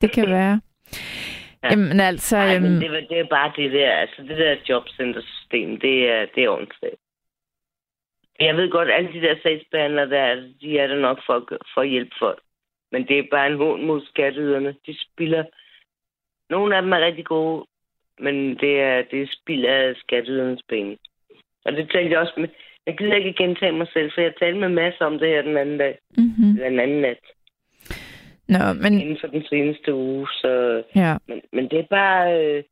Det kan være. Ja. Jamen altså... Men øhm, det, var- det er bare det der, altså det der jobcentersystem, det er, det er ordentligt. Jeg ved godt, alle de der sagsbehandlere, der, er, de er der nok for, for at hjælpe folk. Men det er bare en hån mod skatteyderne. De spilder. Nogle af dem er rigtig gode, men det er, det er spild af skatteydernes penge. Og det talte jeg også med. Jeg gider ikke gentage mig selv, for jeg talte med masser om det her den anden dag. mhm. Eller den anden nat. Nå, men Inden for den seneste uge. Så ja. men, men det er bare... Øh,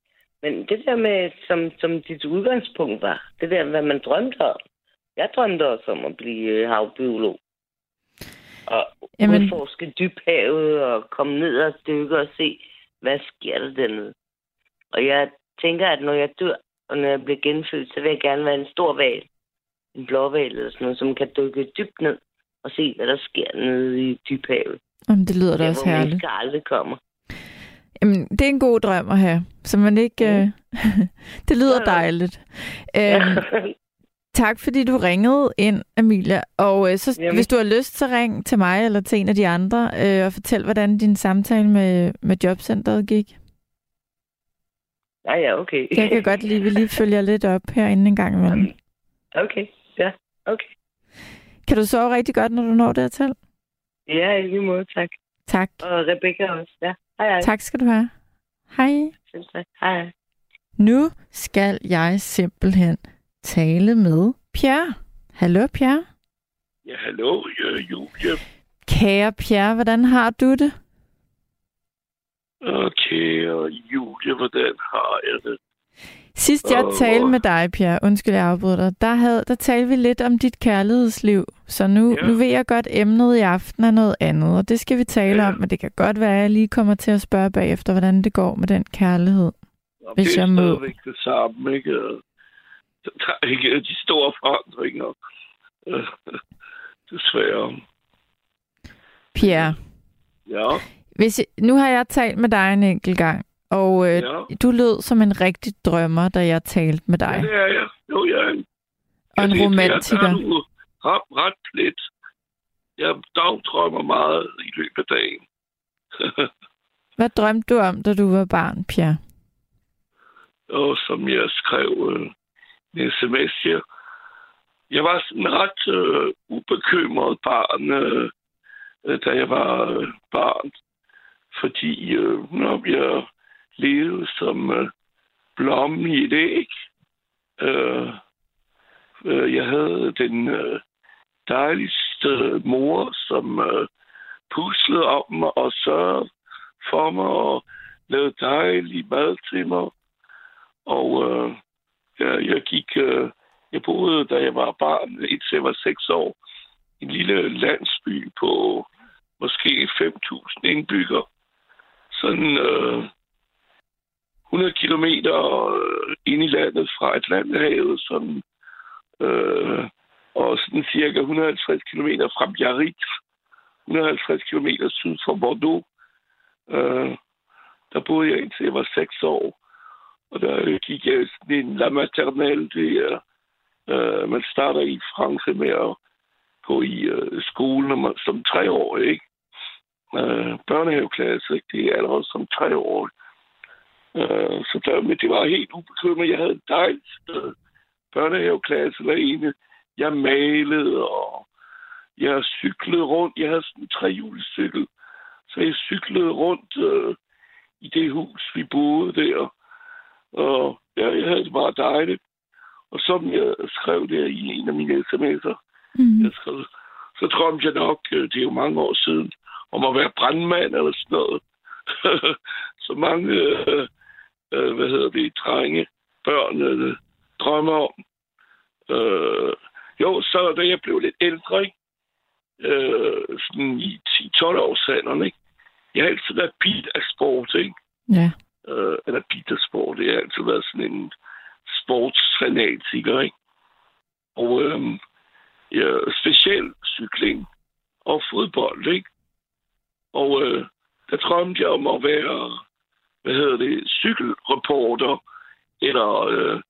men det der med, som, som dit udgangspunkt var, det der, hvad man drømte om. Jeg drømte også om at blive øh, havbiolog. Og Jamen- Jamen... udforske dybhavet og komme ned og dykke og se, hvad sker der dernede. Og jeg tænker, at når jeg dør, og når jeg bliver genfødt, så vil jeg gerne være en stor val. En blåval eller sådan noget, som kan dykke dybt ned og se, hvad der sker nede i dybhavet. Jamen, det lyder da Der, også hvor herligt. mennesker aldrig kommer. Jamen, det er en god drøm at have, så man ikke... Mm. Øh, det lyder Ja, ja. dejligt. Øhm, tak, fordi du ringede ind, Amelia. Og øh, så, Jamen. hvis du har lyst, så ring til mig eller til en af de andre øh, og fortæl, hvordan din samtale med, med jobcentret gik. Nej, ja, okay. Jeg kan godt lide, at vi lige følger lidt op herinde en gang imellem. Okay, ja, okay. Kan du sove rigtig godt, når du når dertil? Ja, i lige måde, tak. Tak. Og Rebecca også, ja. Hej, hej. Tak skal du have. Hej. Selv tak. Hej, hej. Nu skal jeg simpelthen tale med Pierre. Hallo, Pierre. Ja, hallo, jeg er Julia. Kære Pierre, hvordan har du det? Og kære Julia, hvordan har jeg det? Sidst jeg Åh. talte med dig, Pierre, undskyld, jeg afbryder dig, der, havde, der talte vi lidt om dit kærlighedsliv. Så nu, Ja. nu ved jeg godt, emnet i aften er noget andet, og det skal vi tale Ja. om, men det kan godt være, at jeg lige kommer til at spørge bagefter, hvordan det går med den kærlighed. Og Hvis det er jeg må. stadigvæk det samme, ikke? Og Der er ikke de store forandringer. Øh, Desværre. Pierre, Ja, hvis jeg, nu har jeg talt med dig en enkelt gang, og øh, ja. du lød som en rigtig drømmer, da jeg talte med dig. ja det er jeg. Jo, jeg er en, Og en romantiker. Jeg er ret, plet. Jeg dagdrømmer meget i løbet af dagen. Hvad drømte du om, da du var barn, Pierre? og som jeg skrev øh, en sms her. Jeg var sådan ret øh, ubekymret barn, øh, øh, da jeg var øh, barn. Fordi øh, når jeg leve som øh, blomme i et æg, øh, øh, jeg havde den øh, dejligste mor, som øh, puslede om mig og sørgede for mig og lavede dejlig mad til mig. Og øh, jeg, jeg gik, øh, jeg boede, da jeg var barn, indtil jeg var seks år, i en lille landsby på måske 5.000 indbyggere. Sådan øh, 100 kilometer ind i landet fra Atlanterhavet, som, øh, og sådan cirka 150 kilometer fra Biarritz, 150 kilometer syd for Bordeaux. Øh, der boede jeg indtil jeg var 6 år. Og der gik jeg sådan en la maternelle, det er, øh, man starter i Frankrig med at gå i øh, skole når man, som 3 år, ikke? Øh, børnehaveklasse, ikke? Det er allerede som 3 år. Øh, så der, men det var helt ubekymret. Jeg havde en dejlig øh, børnehaveklasse derinde. Jeg malede, og jeg cyklede rundt. Jeg havde sådan en trehjulecykel, så jeg cyklede rundt øh, i det hus, vi boede der. Og ja, jeg havde det bare dejligt. Og som jeg skrev der i en af mine sms'er, Mm. jeg skrev, så drømte jeg nok, øh, det er jo mange år siden, om at være brandmand eller sådan noget. så mange, øh, øh, hvad hedder det, drenge, børn øh, drømmer om. Øh, jo, så da jeg blev lidt ældre, ikke? Øh, sådan i 10-12 års alderen, ikke? Jeg har altid været bit af sport, ikke? Ja. øh, eller Petersport. Det har altid været sådan en sportsfanatiker, ikke? Og øh, ja, specielt cykling og fodbold, ikke? Og øh, der drømte jeg om at være, hvad hedder det, cykelreporter eller øh,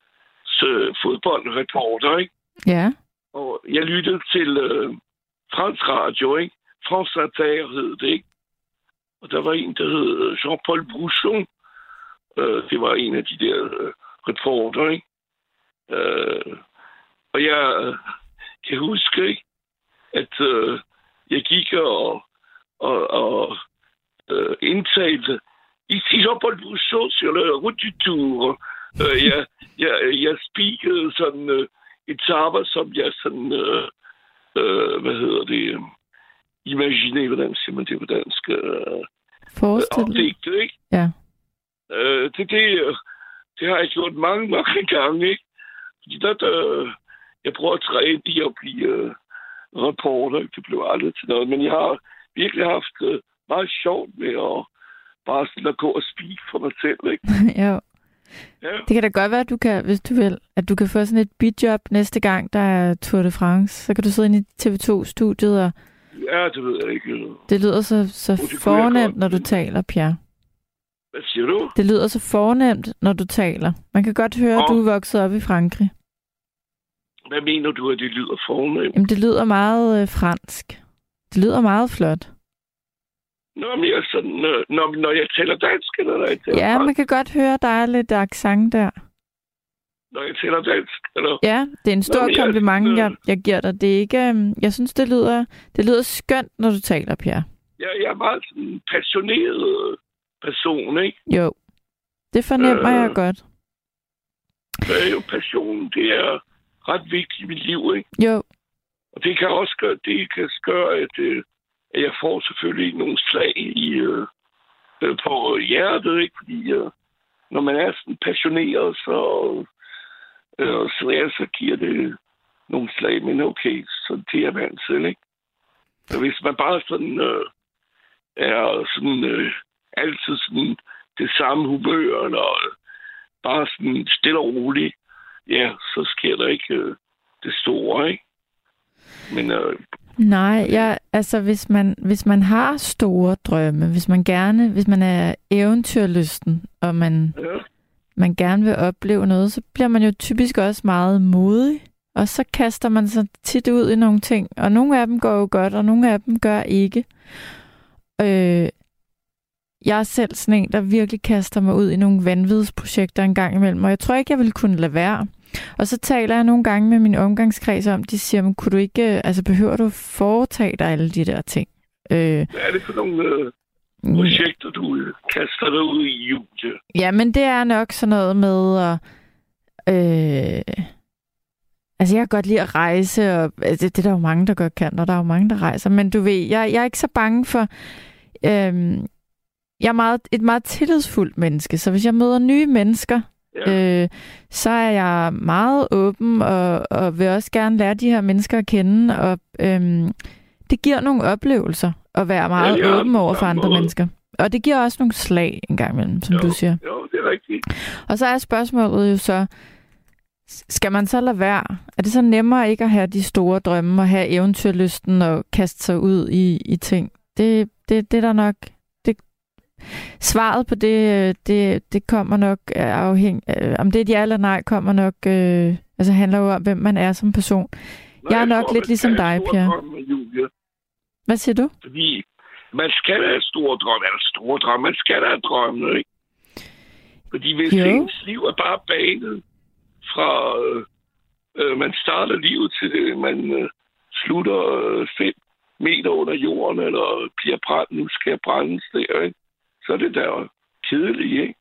fodboldreporter, ikke? Ja. Og jeg lyttede til øh, fransk radio, ikke? France Inter hed det, ikke? Og der var en, der hed Jean-Paul Brousson. Øh, det var en af de der øh, reporter, ikke? Øh, og jeg øh, kan huske, ikke? At øh, jeg gik og, og, og øh, indtalte Ici Jean-Paul Brousseau sur le route du Tour. Jeg, jeg, jeg spikede sådan øh, etaper, som jeg sådan, øh, øh, hvad hedder det, imagine, hvordan siger man det på dansk? Øh, Forestil dig. ikke? Ja. Øh, det, det, det har jeg gjort mange, mange gange, ikke? Fordi der, der, jeg prøver at træne i at blive øh, reporter. Det blev aldrig til noget. Men jeg har virkelig haft øh, meget sjovt med at bare sådan at gå og speak for mig selv, ikke? jo. Ja. Det kan da godt være, at du kan, hvis du vil, at du kan få sådan et bidjob næste gang, der er Tour de France. Så kan du sidde inde i TV2-studiet, og ja, det ved jeg ikke. det lyder så, så fornemt, når du taler, Pierre. Hvad siger du? Det lyder så fornemt, når du taler. Man kan godt høre, at du er vokset op i Frankrig. Hvad mener du, at det lyder fornemt? Jamen, det lyder meget øh, fransk. Det lyder meget flot. Nå, men jeg sådan, øh, når, når jeg taler dansk, eller når jeg taler Ja, fransk? man kan godt høre, der er lidt accent der. Når jeg taler dansk, eller? Ja, det er en stor jeg er kompliment, øh, jeg, jeg giver dig. Det er ikke, øhm, jeg synes, det lyder, det lyder skønt, når du taler, Pierre. Jeg, jeg er meget sådan en passioneret person, ikke? Jo, det fornemmer Øh. jeg godt. Så er jo passionen, det er ret vigtigt i mit liv, ikke? Jo, Og det kan også gøre, det kan gøre, at, øh, jeg får selvfølgelig nogle slag i, øh, øh, på hjertet, ikke? Fordi øh, når man er sådan passioneret, så, øh, så, ja, så giver det nogle slag, men okay, så det er vant til, ikke? Så hvis man bare sådan øh, er sådan øh, altid sådan det samme humør, eller øh, bare sådan stille og roligt, ja, så sker der ikke øh, det store, ikke? Men øh, nej, jeg, altså hvis man, hvis man har store drømme, hvis man gerne, hvis man er eventyrlysten, og man, ja, man gerne vil opleve noget, så bliver man jo typisk også meget modig. Og så kaster man sig tit ud i nogle ting. Og nogle af dem går jo godt, og nogle af dem gør ikke. Øh, jeg er selv sådan en, der virkelig kaster mig ud i nogle vanvidsprojekter en gang imellem. Og jeg tror ikke, jeg ville kunne lade være. Og så taler jeg nogle gange med min omgangskreds om, de siger, men kunne du ikke, altså behøver du foretage dig alle de der ting? Øh, hvad er det for nogle øh, projekter, du øh, kaster dig ud i, Julie? Ja, men det er nok sådan noget med at... Øh, altså, jeg kan godt lide at rejse, og altså, det, det er der jo mange, der godt kan, og der er jo mange, der rejser. Men du ved, jeg, jeg er ikke så bange for... Øh, jeg er meget, et meget tillidsfuldt menneske, så hvis jeg møder nye mennesker, Ja. øh, så er jeg meget åben og, og vil også gerne lære de her mennesker at kende. Og øhm, det giver nogle oplevelser at være meget Ja, åben over for andre måde. mennesker. Og det giver også nogle slag en gang imellem, som Jo. du siger. Jo, det er rigtigt. Og så er spørgsmålet jo så, skal man så lade være? Er det så nemmere ikke at have de store drømme og have eventyrlysten og kaste sig ud i, i ting? Det, det, det er der nok... Svaret på det, øh, det, det kommer nok øh, afhæng... øh, Om det er et ja eller nej, kommer nok... Øh, altså handler jo om, hvem man er som person. Nå, Jeg er nok tror, lidt ligesom dig, Julie. Hvad siger du? Fordi man skal have store drømme, eller store drømme, man skal have drømme, ikke? Fordi hvis Jo. ens liv er bare banet fra, øh, man starter livet til det, man øh, slutter øh, fem meter under jorden, eller bliver brændt, nu skal jeg brændes der, ikke? Så er det der kedeligt, ikke?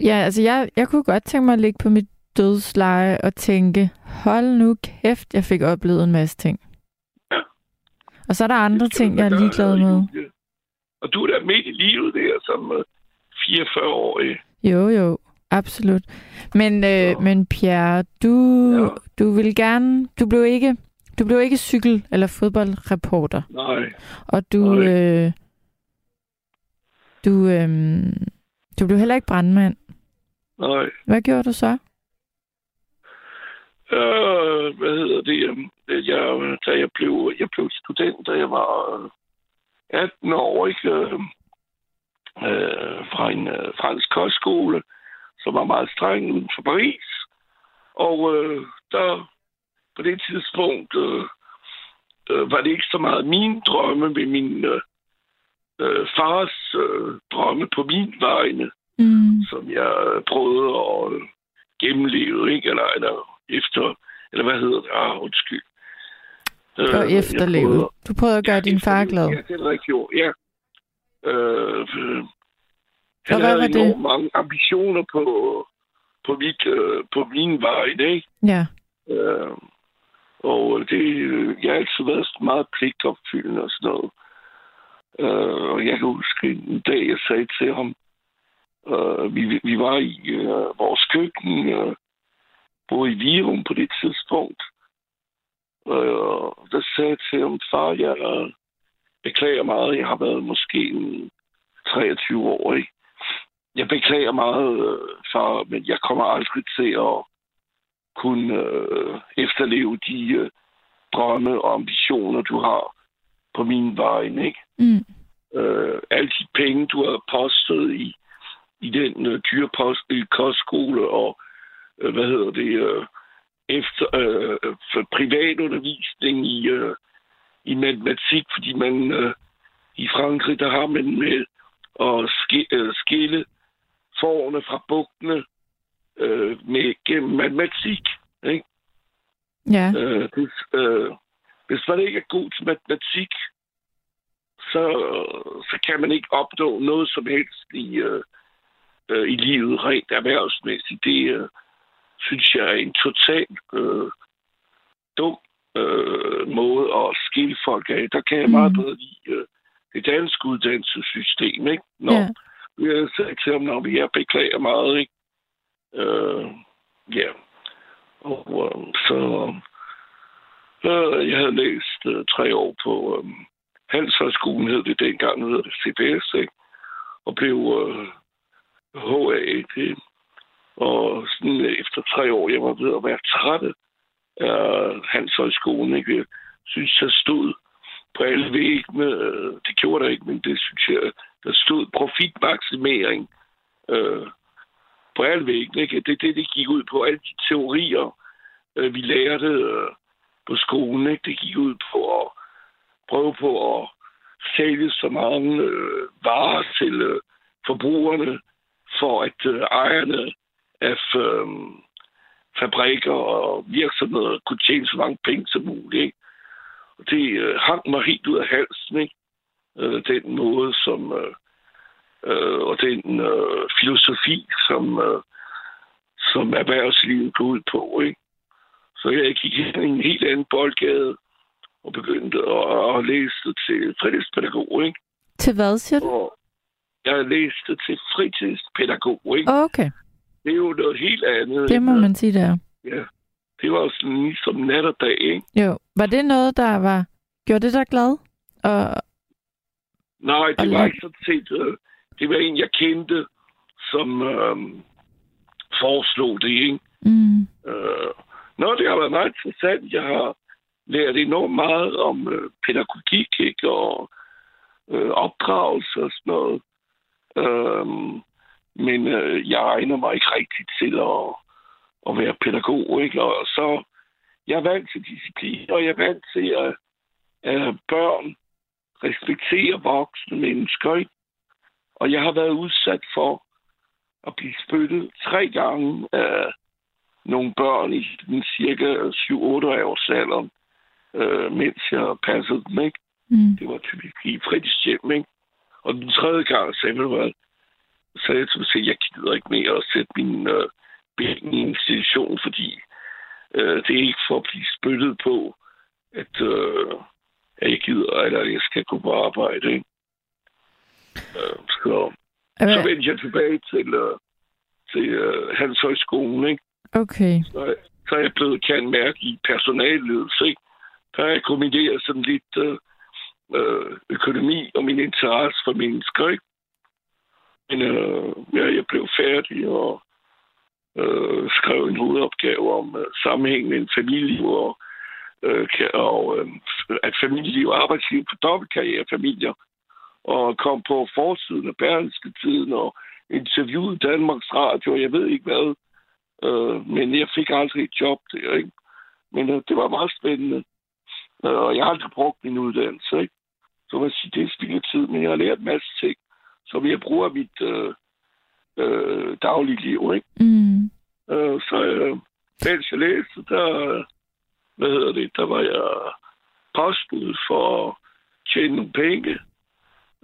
Ja, altså jeg, jeg kunne godt tænke mig at ligge på mit dødsleje og tænke, hold nu kæft, jeg fik oplevet en masse ting. Ja. Og så er der andre Det ting, jeg er ligeglad med. Julie. Og du er der midt i livet der, som øh, 44-årig. Jo, jo, absolut. Men, øh, men Pierre, du, Ja. du vil gerne, du blev ikke, du blev ikke cykel- eller fodboldreporter, Nej, og du, Nej. øh, du, øh, du blev heller ikke brandmand. nej. Hvad gjorde du så? Øh, hvad hedder det? øhm, Jeg, da jeg blev, jeg blev student, da jeg var øh, 18 år, ikke? Øh, øh, fra en øh, fransk kostskole, som var meget streng uden for Paris. Og øh, der, på det tidspunkt, øh, øh, var det ikke så meget mine drømme med min øh, øh, fars øh, drømme på min vegne, Mm. som jeg prøvede at gennemleve, ikke? Eller, eller efter, eller hvad hedder det? Ah, undskyld. Og Øh, jeg efterlevet. prøvede- Du prøvede at gøre din far glad. Ja, det er rigtigt ja. Øh, Og han hvad havde var det? enormt mange ambitioner på, på, mit, øh, på min vej, ikke? Ja. Øh, og det, øh, jeg har altid været meget pligtopfyldende og sådan noget. Øh, og jeg kan huske en dag, jeg sagde til ham, øh, vi, vi var i øh, vores køkken, øh, boede i Virum på det tidspunkt. Øh, der sagde jeg til ham, far, jeg øh, beklager meget, jeg har været måske en 23 år, ikke? Jeg beklager meget, øh, far, men jeg kommer aldrig til at kunne øh, efterleve de øh, drømme og ambitioner, du har på min vegne, ikke? Mm. øh, alle de penge, du har postet i, i den øh, dyre post, i kostskole og, øh, hvad hedder det, øh, efter øh, for privatundervisning i, øh, i matematik, fordi man øh, i Frankrig, der har man med at sk- øh, skille forerne fra bugtene øh, med gennem matematik. Ikke? Ja. Øh, hvis, øh, hvis man ikke er god til matematik, så, så kan man ikke opnå noget som helst i, øh, øh, i livet rent erhvervsmæssigt. Det øh, synes jeg er en total øh, dum øh, måde at skille folk af. Der kan jeg meget Mhm. bedre lide øh, det danske uddannelsessystem. Ikke? Nå, Ja. jeg sagde til når vi er beklager meget, ikke? Øh, ja. Og øh, så... Øh, jeg havde læst øh, tre år på øh, Handelshøjskolen, hed det dengang, nu hedder det CBS, ikke? Og blev øh, HA. Og sådan efter tre år, jeg var ved at være træt af Handelshøjskolen, ikke? Jeg synes, jeg stod på alle væggene. Øh, det gjorde der ikke, men det synes jeg, der stod profitmaksimering øh, på alle væggene, ikke? Det er det, det gik ud på. Alle de teorier, øh, vi lærte øh, på skolen, ikke? det gik ud på at prøve på at sælge så mange øh, varer til øh, forbrugerne, for at øh, ejerne af øh, fabrikker og virksomheder kunne tjene så mange penge som muligt. Ikke? Og det øh, hang mig helt ud af halsen, ikke? Øh, den måde, som øh, øh, og den øh, filosofi, som, øh, som erhvervslivet går ud på. Ikke? Så jeg gik ind i en helt anden boldgade og begyndte at, at læse til fritidspædagog. Ikke? Til hvad, siger du? Og jeg læste til fritidspædagog. Ikke? Okay, Det er jo noget helt andet. det må end, man sige, der. Ja. Det var sådan ligesom nat og dag, ikke? Jo. Var det noget, der var... Gjorde det dig glad? Og... Nej, det Og var ikke sådan set... Øh, det var en, jeg kendte, som øh, foreslog det, ikke? Mm. Øh, Nå, det har været meget interessant. Jeg har lært enormt meget om øh, pædagogik, ikke? Og øh, opdragelse og sådan noget. Øhm, men øh, jeg egner mig ikke rigtigt til at, at være pædagog, ikke? Og så jeg er vant til disciplin, og jeg er vant til, at, at børn respekterer voksne mennesker, ikke? Og jeg har været udsat for at blive spyttet tre gange af nogle børn i den cirka 7-8 års alder, øh, mens jeg passede dem, ikke? Mm. Det var typisk i fritidshjem, ikke? Og den tredje gang sagde jeg, sagde jeg til jeg gider ikke mere at sætte min øh, ben i institution, fordi øh, det er ikke for at blive spyttet på, at, øh, at jeg gider, eller jeg skal gå på arbejde, ikke? Øh, så, så Okay. vendte jeg tilbage til, øh, til øh, Handelshøjskolen, ikke? Okay. Så, så er jeg blevet kendt mærke i personalledelse, ikke? Der har jeg kombineret sådan lidt øh, øh, økonomi og min interesse for mennesker, ikke? Men øh, ja, jeg blev færdig og øh, skrev en hovedopgave om øh, sammenhængen mellem familieliv og, øh, og øh, at familieliv og arbejdsliv på dobbeltkarrierefamilier og kom på forsiden af Berlingske Tiden og interviewede Danmarks Radio, og jeg ved ikke hvad. Øh, men jeg fik aldrig et job der, ikke? Men øh, det var meget spændende. Øh, Og jeg har aldrig brugt min uddannelse, ikke? Så man sige, det er spild af tid, men jeg har lært en masse ting, som jeg bruger mit øh, øh, daglige liv, ikke? Mm. Øh, så øh, mens jeg læste, der, hvad hedder det, der var jeg postbud for at tjene nogle penge.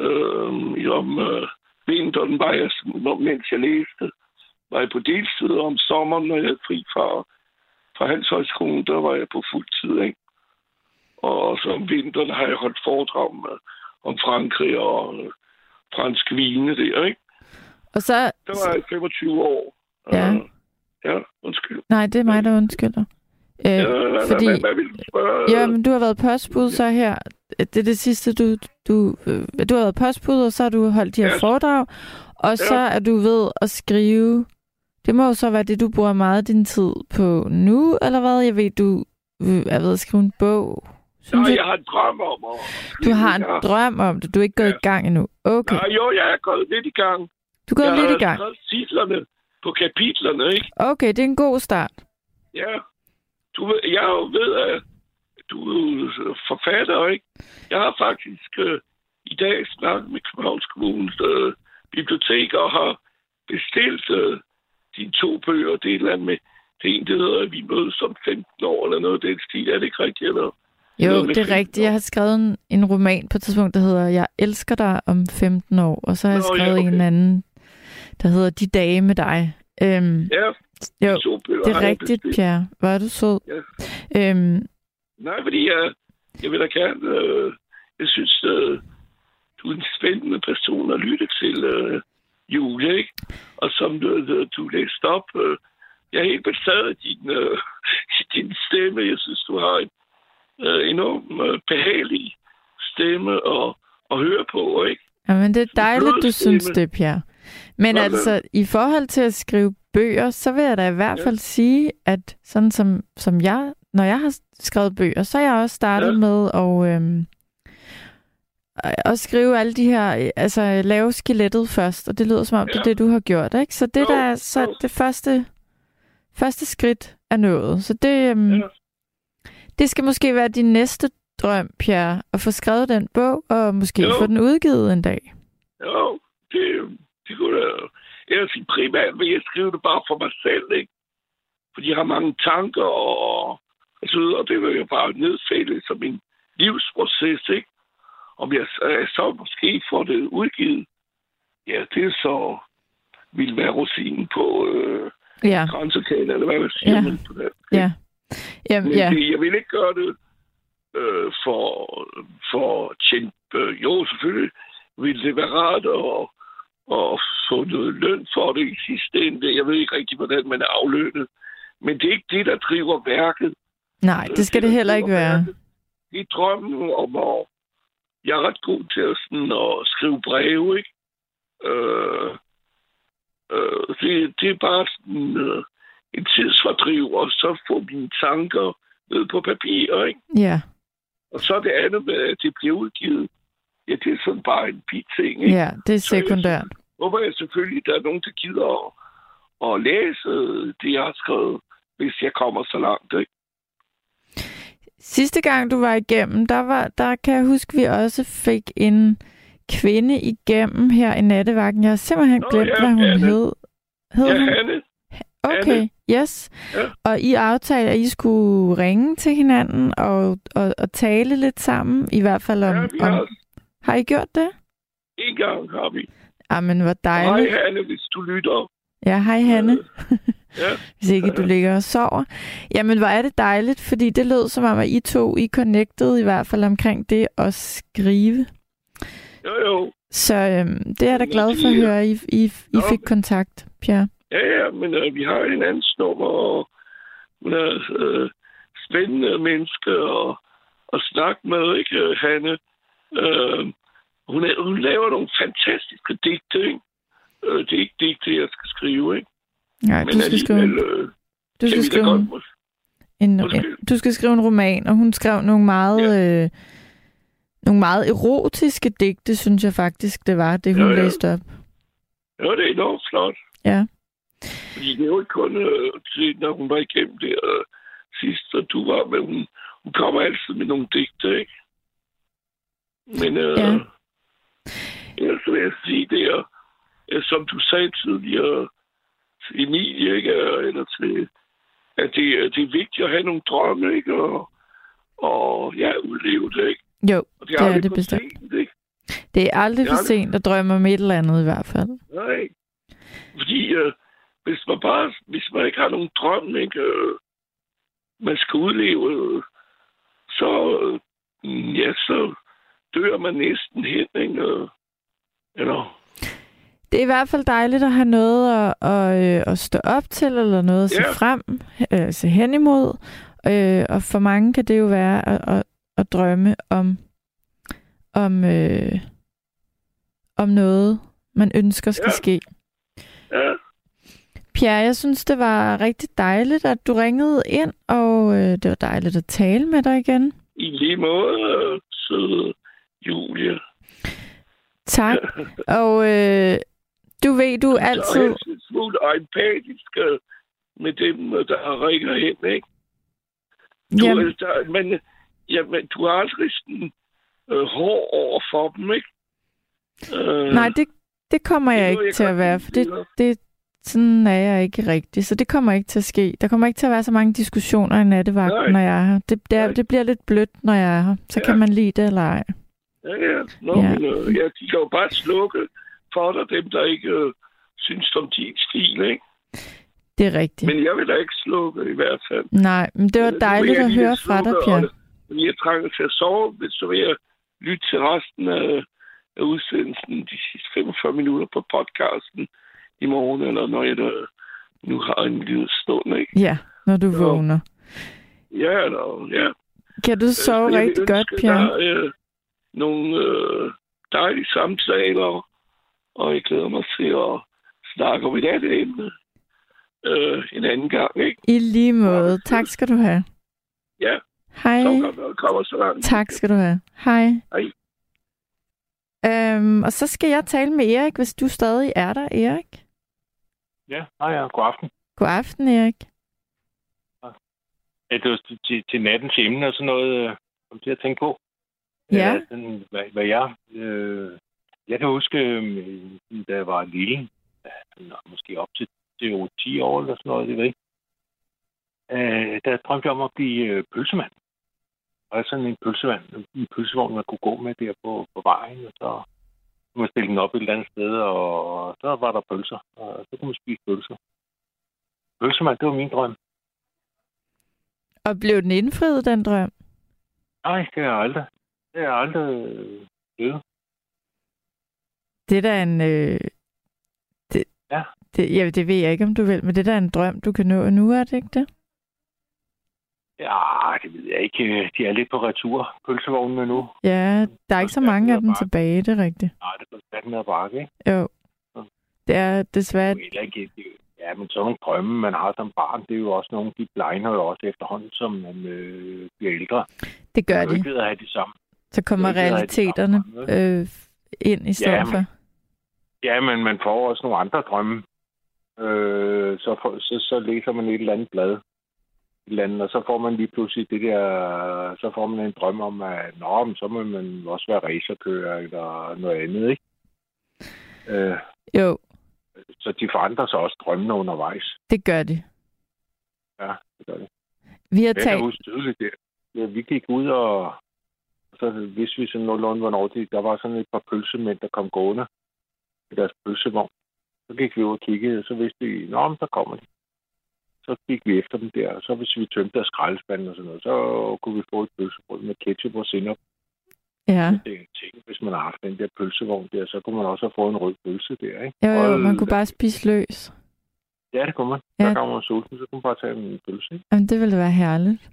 Øh, om øh, vinteren var jeg, mens jeg læste, var jeg på deltid, og om sommeren, når jeg havde fri fra, fra Handelshøjskolen, der var jeg på fuld tid, ikke? Og så om vinteren har jeg holdt foredrag med, om Frankrig og øh, franske vine der, ikke? Og så... Der var jeg 25 år. Ja. Øh, ja, undskyld. Nej, det er mig, der undskylder. Øh, Ja, fordi... hvad, hvad vil du spørge? Ja, men du har været postbud så her. Det er det sidste, du... Du, øh, du har været postbud, og så har du holdt de her Ja. foredrag. Og så er du ved at skrive... Det må jo så være det, du bruger meget af din tid på nu, eller hvad? Jeg ved, du øh, er ved at skrive en bog. Synes Nej, jeg, jeg har en drøm om at... du har en Ja. drøm om det. Du er ikke gået Ja. i gang endnu. Okay. Nej, jo, jeg er gået lidt i gang. Du går jeg lidt har i gang. skrevet titlerne på kapitlerne, ikke? Okay, det er en god start. Ja. Du ved, jeg ved, at du er forfatter, ikke? Jeg har faktisk øh, i dag snakket med Københavns Kommunes øh, bibliotek og har bestilt øh, de to bøger. Det er et eller andet med det ene, det hedder, at vi mødes om 15 år, eller noget af den stil. Er det ikke rigtigt, eller? Jo, Noget det er 15 rigtigt. Jeg har skrevet en, en roman på et tidspunkt, der hedder Jeg elsker dig om 15 år. Og så har jeg Nå, ja, skrevet okay. en anden, der hedder De dage med dig. Øhm, Ja, jo, to bøger det er jeg rigtigt, bestilt. Pierre. Er du sød. Ja. Øhm, Nej, fordi jeg, jeg vil da gerne... Øh, jeg synes, øh, du er en spændende person at lytte til, øh, Julie, ikke? Og som du, du, læste op, øh, jeg er helt betaget af din, øh, din stemme. Jeg synes, du har en øh, enorm øh, behagelig stemme at, at høre på, ikke? jamen, det er dejligt, du synes det, Pierre. Men Nå, altså, i forhold til at skrive bøger, så vil jeg da i hvert Ja. fald sige, at sådan som, som jeg, når jeg har skrevet bøger, så har jeg også startet Ja. med at, øhm, at skrive alle de her, øh, altså lave skelettet først, og det lyder som om, ja. det er det, du har gjort, ikke? Så det Jo, der, er så jo. det første, første skridt er nået. Så det, øhm, Ja. det skal måske være din næste drøm, Pierre, at få skrevet den bog, og måske Jo. få den udgivet en dag. Jo, det, det kunne da... Jeg vil sige, primært vil jeg skrive det bare for mig selv, ikke? Fordi jeg har mange tanker og, og så videre, og det vil jeg bare nedfælde som en livsproces, ikke? Om jeg øh, så måske får det udgivet, ja, det er så vil være rosinen på øh, Ja, grænsekæden, eller hvad man siger Ja. man på det. ja. Jamen, Men ja. det, jeg vil ikke gøre det øh, for, for at tjene... Øh, jo, selvfølgelig vil det være rart at, at få noget løn for det i sidste ende. Jeg ved ikke rigtig, hvordan man er aflønnet. Men det er ikke det, der driver værket. Nej, det skal det heller ikke være. Det er drømmen om at... Jeg er ret god til at, sådan, at skrive breve, ikke? Øh, øh, det, det er bare sådan, øh, en tidsfordriv, og så få mine tanker ned på papir, ikke? Ja, Og så det andet med, at det bliver udgivet. Ja, det er sådan bare en biting, ikke? ja, det er sekundært. Håber jeg selvfølgelig, der er nogen, der gider at, at læse det, jeg har skrevet, hvis jeg kommer så langt, ikke? Sidste gang, du var igennem, der, var, der kan jeg huske, vi også fik en kvinde igennem her i nattevagten. Jeg har simpelthen Nå, glemt, ja, hvad hun Anne. hed. Hed Ja, hun? Hanne, Okay, Anne. yes. Ja. Og I aftalte, at I skulle ringe til hinanden og, og, og tale lidt sammen, i hvert fald om... ja, vi om har I gjort det? en gang har vi. Jamen, hvor Hej, dejligt. Hanne, hvis du lytter. Ja, hej Hanne. Ja, Hvis ikke du ligger og sover. Jamen, hvor er det dejligt, fordi det lød som om, at I to, I connected i hvert fald omkring det at skrive. jo, jo. Så øhm, det er jeg da glad for at høre, at I, I, I fik kontakt, Pierre. Ja, ja, men øh, vi har hinandens nummer, og hun er øh, spændende menneske at, at snakke med, ikke, øh, Hanne? Øh, hun, er, hun laver nogle fantastiske digte, ikke? Øh, det er ikke digte, jeg skal skrive, ikke? Nej, du skal skrive, øh, du skal skrive, godt en, en, du skal skrive en roman, og hun skrev nogle meget, øh, nogle meget erotiske digte, synes jeg faktisk, det var, det hun Ja, ja. læste op. Ja, det er enormt flot. Ja. Fordi det er jo ikke kun øh, til, når hun var igennem det øh, sidst, så du var, men hun, hun kommer altid med nogle digte, ikke? Men øh, Ja. ja. ellers vil jeg sige, det er, øh, som du sagde tidligere Emilie, ikke? Eller til, at det, er- det er vigtigt at have nogle drømme, ikke? Og, og ja, udleve det, ikke? Jo, Og det er det for bestemt. sent, ikke? Det er aldrig Det for er sent at drømme om et eller andet i hvert fald. Nej. Fordi øh, hvis man bare, hvis man ikke har nogen drøm, ikke, øh, man skal udleve, øh, så, øh, ja, så dør man næsten hen, ikke? Øh, eller, Det er i hvert fald dejligt at have noget at, at, øh, at stå op til, eller noget at se Ja. frem, øh, se hen imod. Øh, og for mange kan det jo være at, at, at drømme om, om, øh, om noget, man ønsker skal Ja. ske. ja, Pierre, jeg synes, det var rigtig dejligt, at du ringede ind, og øh, det var dejligt at tale med dig igen. i lige måde, søde Julie. Tak. Og øh, du ved, du Så altid... helst en smule empatisk øh, med dem, øh, der ringer hen, ikke? Du, Jamen. Der, men, ja, men du er aldrig sådan øh, hård over for dem, ikke? Øh, nej, det, det kommer det jeg må ikke jeg til at være, for det, det, sådan er jeg ikke rigtig. Så det kommer ikke til at ske. Der kommer ikke til at være så mange diskussioner i nattevagten, Nej. når jeg er her. Det, det, er, det bliver lidt blødt, når jeg er her. Så Ja. kan man lide det eller ej. Ja, ja. Nå, Ja. Men, øh, ja, de kan jo bare slukke for dig, dem der ikke øh, synes om din stil, ikke? Det er rigtigt. Men jeg vil da ikke slukke i hvert fald. Nej, men det var Øh, dejligt jeg at høre fra dig, og Når jeg trænger til at sove, så vil jeg lytte til resten af, af udsendelsen de sidste 45 minutter på podcasten i morgen, eller når jeg da, nu har en lille stund, ikke? Ja, når du Jo. vågner. Ja, eller, ja. Kan du sove Øh, jeg vil rigtig godt, Pierre? dig, øh, nogle øh, dejlige samtaler, og jeg glæder mig til at snakke om et andet emne øh, en anden gang, ikke? I lige måde. Tak skal du have. Ja, Hej. så kommer, kommer så langt. Tak skal du have. Hej. Hej. Øhm, og så skal jeg tale med Erik, hvis du stadig er der, Erik. Ja, hej, ja. God aften. God aften, Erik. Ja, det var til, til, nattens emne og sådan noget, øh, kom til at tænke på. Ja. Øh, sådan, hvad, hvad jeg... Øh, jeg kan huske, øh, da jeg var lille, måske op til, til 10 år eller sådan noget, det ved ikke. Øh, der drømte jeg om at blive øh, pølsemand. Og sådan en pølsevand, en pølsevogn, man kunne gå med der på, på vejen, og så kunne man stille den op et eller andet sted, og så var der pølser, og så kunne man spise pølser. Pølsemand, det var min drøm. Og blev den indfriet, den drøm? Nej, det er aldrig. Det er aldrig øh, blevet. Det er da en... Øh, det, Ja. Det, ja, det ved jeg ikke, om du vil, men det er da en drøm, du kan nå nu, er det ikke det? Ja, det ved jeg ikke. De er lidt på retur, pølsevognene nu. Ja, der er ikke så mange af dem tilbage, det er rigtigt. Nej, det er med at bakke, ikke? Jo. Det er desværre... Ja, men sådan nogle drømme, man har som barn, det er jo også nogle, de blegner jo også efterhånden, som man øh, bliver ældre. Det gør er de. ikke at have de samme. Så kommer er realiteterne øh, ind i stedet Ja, for. Ja, men man får også nogle andre drømme. Øh, så, får, så, så læser man et eller andet blad. Et eller andet, og så får man lige pludselig det der, så får man en drøm om, at nå, men så må man også være racerkører eller noget andet, ikke? Øh, Jo, så de forandrer sig også drømmene undervejs. det gør de. Ja, det gør det. Vi har talt... det. Ja, vi gik ud, og så vidste vi sådan nogenlunde, hvornår det, der var sådan et par pølsemænd, der kom gående i deres pølsevogn. Så gik vi ud og kiggede, og så vidste vi, nå, men der kommer de. Så gik vi efter dem der, og så hvis vi tømte deres skraldespanden og sådan noget, så kunne vi få et pølsebrød med ketchup og sennep. Ja. Det er ting, hvis man har haft den der pølsevogn der, så kunne man også have fået en rød pølse der, ikke? Jo, jo, Hold man kunne bare spise løs. Ja, det kunne man. Ja. Der kommer man sulten, så kunne man bare tage en pølse, ikke? Jamen, det ville være herligt.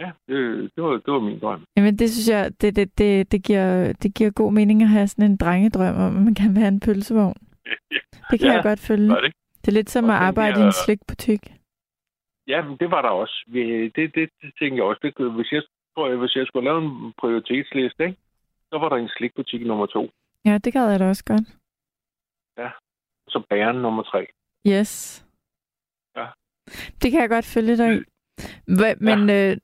Ja, det, det, var, det var min drøm. Jamen, det synes jeg, det, det, det, det, giver, det giver god mening at have sådan en drengedrøm om, at man kan være en pølsevogn. Det kan Ja, jeg godt følge. Det? Det er lidt som Og at arbejde i der- en slikbutik. Ja, men det var der også. Det, det, det tænkte jeg også. Det, hvis, jeg, tror jeg, hvis jeg skulle lave en prioritetsliste, ikke? så var der en slikbutik nummer to. Ja, det gad jeg da også godt. Så bæren nummer tre. Yes. Ja. Det kan jeg godt følge dig i. Hva, men øh,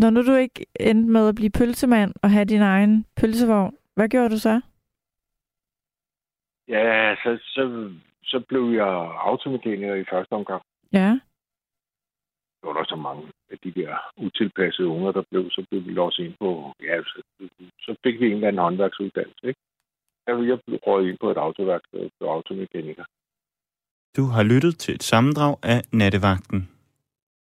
når nu du ikke endte med at blive pølsemand og have din egen pølsevogn, hvad gjorde du så? Ja, så, så, så blev jeg automekaniker i første omgang. Ja. Der var der så mange af de der utilpassede unger, der blev, så blev vi låst ind på, ja, så, så fik vi en eller anden håndværksuddannelse, ikke? Jeg blev røget ind på et autoværksted og automekaniker. Du har lyttet til et sammendrag af Nattevagten.